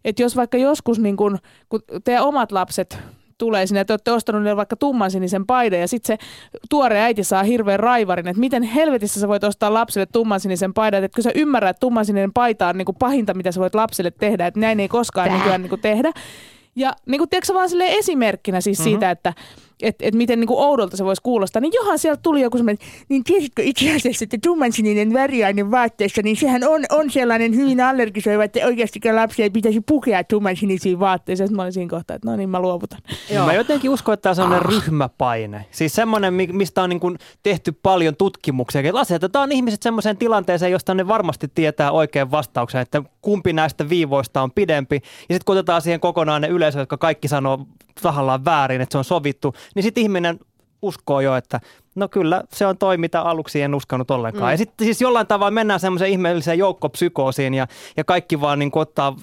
C: että jos vaikka joskus niin kun, kun teidän omat lapset tulee sinne, että olette ostanut niille vaikka tummansinisen paidan ja sitten se tuore äiti saa hirveän raivarin, että miten helvetissä sä voit ostaa lapselle tummansinisen paidan, että kun sä ymmärrät, että tummansininen paita on niinku pahinta, mitä sä voit lapselle tehdä, että näin ei koskaan
B: Tää.
C: nykyään niinku tehdä. Ja niin kuin, tiedätkö, vaan esimerkkinä siis mm-hmm. siitä, että et, et miten niin kuin oudolta se voisi kuulostaa, niin johan sieltä tuli joku semmoinen, niin tiesitkö itse asiassa, että tummansininen väriaine vaatteessa, niin sehän on, on sellainen hyvin allergisoiva, että oikeastikään lapsia ei pitäisi pukea tummansinisiin vaatteisiin. Sitten mä olin siinä kohtaa, että no niin, mä luovutan.
B: Joo.
D: Mä jotenkin uskon, että tämä on sellainen ah. ryhmäpaine. Siis semmoinen, mi- mistä on niin kuin tehty paljon tutkimuksia. Että asetetaan ihmiset semmoiseen tilanteeseen, josta ne varmasti tietää oikein vastauksen, että kumpi näistä viivoista on pidempi. Ja sitten kun otetaan siihen kokonaan ne yleisö, jotka kaikki sanoo tahallaan väärin, että se on sovittu, niin sitten ihminen uskoo jo, että no kyllä se on toi, mitä aluksi en uskonut ollenkaan. Mm. Ja sitten siis jollain tavalla mennään semmoiseen ihmeelliseen joukkopsykoosiin ja, ja kaikki vaan niin ottaa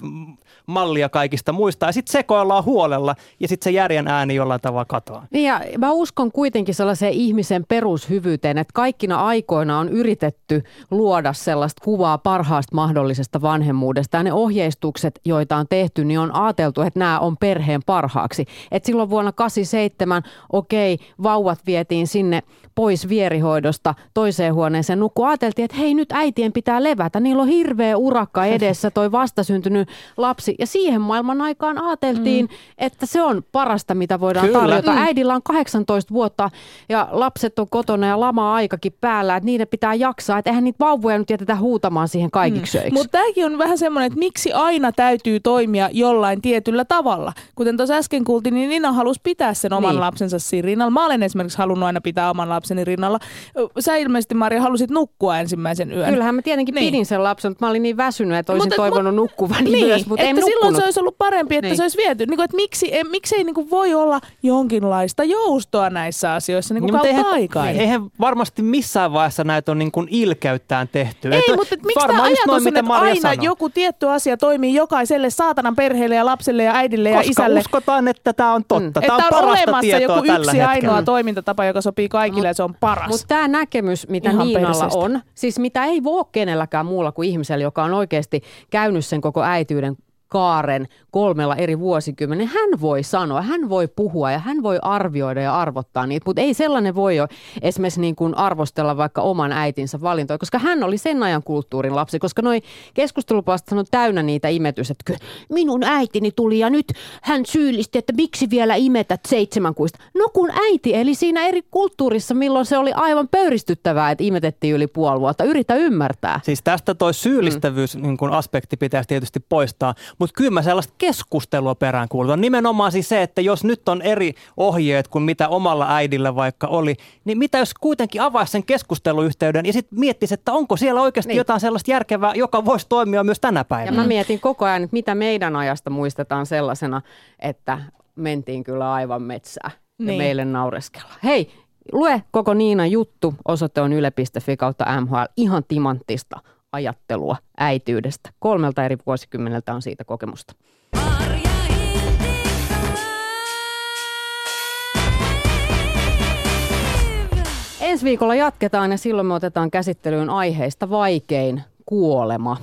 D: mallia kaikista muista ja sitten sekoillaan huolella ja sitten se järjen ääni jollain tavalla katoaa.
B: Niin ja mä uskon kuitenkin sellaiseen ihmisen perushyvyyteen, että kaikkina aikoina on yritetty luoda sellaista kuvaa parhaasta mahdollisesta vanhemmuudesta. Ja ne ohjeistukset, joita on tehty, niin on ajateltu, että nämä on perheen parhaaksi. Et silloin vuonna 87, okei, vauvat vietiin sinne pois vierihoidosta toiseen huoneeseen nukku. Ajateltiin, että hei nyt äitien pitää levätä, niillä on hirveä urakka edessä, toi vastasyntynyt lapsi. Ja siihen maailman aikaan ajateltiin, mm. että se on parasta, mitä voidaan
D: Kyllä.
B: tarjota. Äidillä on 18 vuotta ja lapset on kotona ja lama-aikakin päällä, että niiden pitää jaksaa. Että eihän niitä vauvoja nyt jätetä huutamaan siihen kaikiksi mm.
C: Mutta tämäkin on vähän semmoinen, että miksi aina täytyy toimia jollain tietyllä tavalla. Kuten tuossa äsken kuultiin, niin Nina halusi pitää sen oman
B: niin.
C: lapsensa siinä rinnalla. Mä olen esimerkiksi halunnut aina pitää oman lapseni rinnalla. Sä ilmeisesti, Maria, halusit nukkua ensimmäisen yön.
B: Kyllähän mä tietenkin
C: Niin.
B: pidin sen lapsen, mutta mä olin niin väsynyt, että olisin
C: Mutta-
B: toivonut nukkuvani
C: Niin,
B: myös, mutta
C: että
B: en
C: silloin
B: nukkunut.
C: se olisi ollut parempi, että
B: Niin.
C: niin. se olisi viety. Niin kuin, että miksi, e, miksei niin kuin voi olla jonkinlaista joustoa näissä asioissa niin kuin
D: mutta
C: kautta
D: eihän,
C: aikaan.
D: eihän varmasti missään vaiheessa näitä on niin kuin ilkeyttään tehty.
C: Ei,
D: Että
C: mutta et miksi tämä ajatus
D: noin,
C: on,
D: mitä
C: että
D: Maria
C: aina
D: sanoi.
C: joku tietty asia toimii jokaiselle saatanan perheelle ja lapselle ja äidille ja
D: Koska
C: isälle?
D: uskotaan, että tämä on totta.
B: Mm.
D: Tämä on
C: on
D: parasta
C: olemassa
D: tietoa
C: joku
D: tällä
C: yksi
D: hetkellä.
C: ainoa toimintatapa, joka sopii kaikille
B: Mut-
C: ja se on paras.
B: Mutta tämä näkemys, mitä
C: Ihan
B: Niinalla
C: perseestä.
B: on, siis mitä ei voi kenelläkään muulla kuin ihmisellä, joka on oikeasti käynyt sen koko äityyden kaaren kolmella eri vuosikymmenellä, hän voi sanoa, hän voi puhua ja hän voi arvioida ja arvottaa niitä, mutta ei sellainen voi jo esimerkiksi niin kuin arvostella vaikka oman äitinsä valintoja, koska hän oli sen ajan kulttuurin lapsi, koska noi keskustelupalstat on täynnä niitä imetys, että minun äitini tuli ja nyt hän syyllisti, että miksi vielä imetät seitsemänkuista. No kun äiti eli siinä eri kulttuurissa, milloin se oli aivan pöyristyttävää, että imetettiin yli puoli vuotta. Yritä ymmärtää.
D: Siis tästä toi syyllistävyys mm. niin kun aspekti pitäisi tietysti poistaa, mutta kyllä mä sellaista keskustelua perään kuulutan. Nimenomaan siis se, että jos nyt on eri ohjeet kuin mitä omalla äidillä vaikka oli, niin mitä jos kuitenkin avaisi sen keskusteluyhteyden ja sitten miettisi, että onko siellä oikeasti
B: Niin.
D: jotain sellaista järkevää, joka voisi toimia myös tänä
B: Ja
D: päivänä.
B: mä mietin koko ajan, että mitä meidän ajasta muistetaan sellaisena, että mentiin kyllä aivan metsään ja
C: Niin.
B: meille naureskellaan. Hei, lue koko Niinan juttu. Osoite on yle.fi kautta MHL. Ihan timanttista ajattelua äityydestä. Kolmelta eri vuosikymmeneltä on siitä kokemusta. Ensi viikolla jatketaan ja silloin me otetaan käsittelyyn aiheista vaikein kuolema.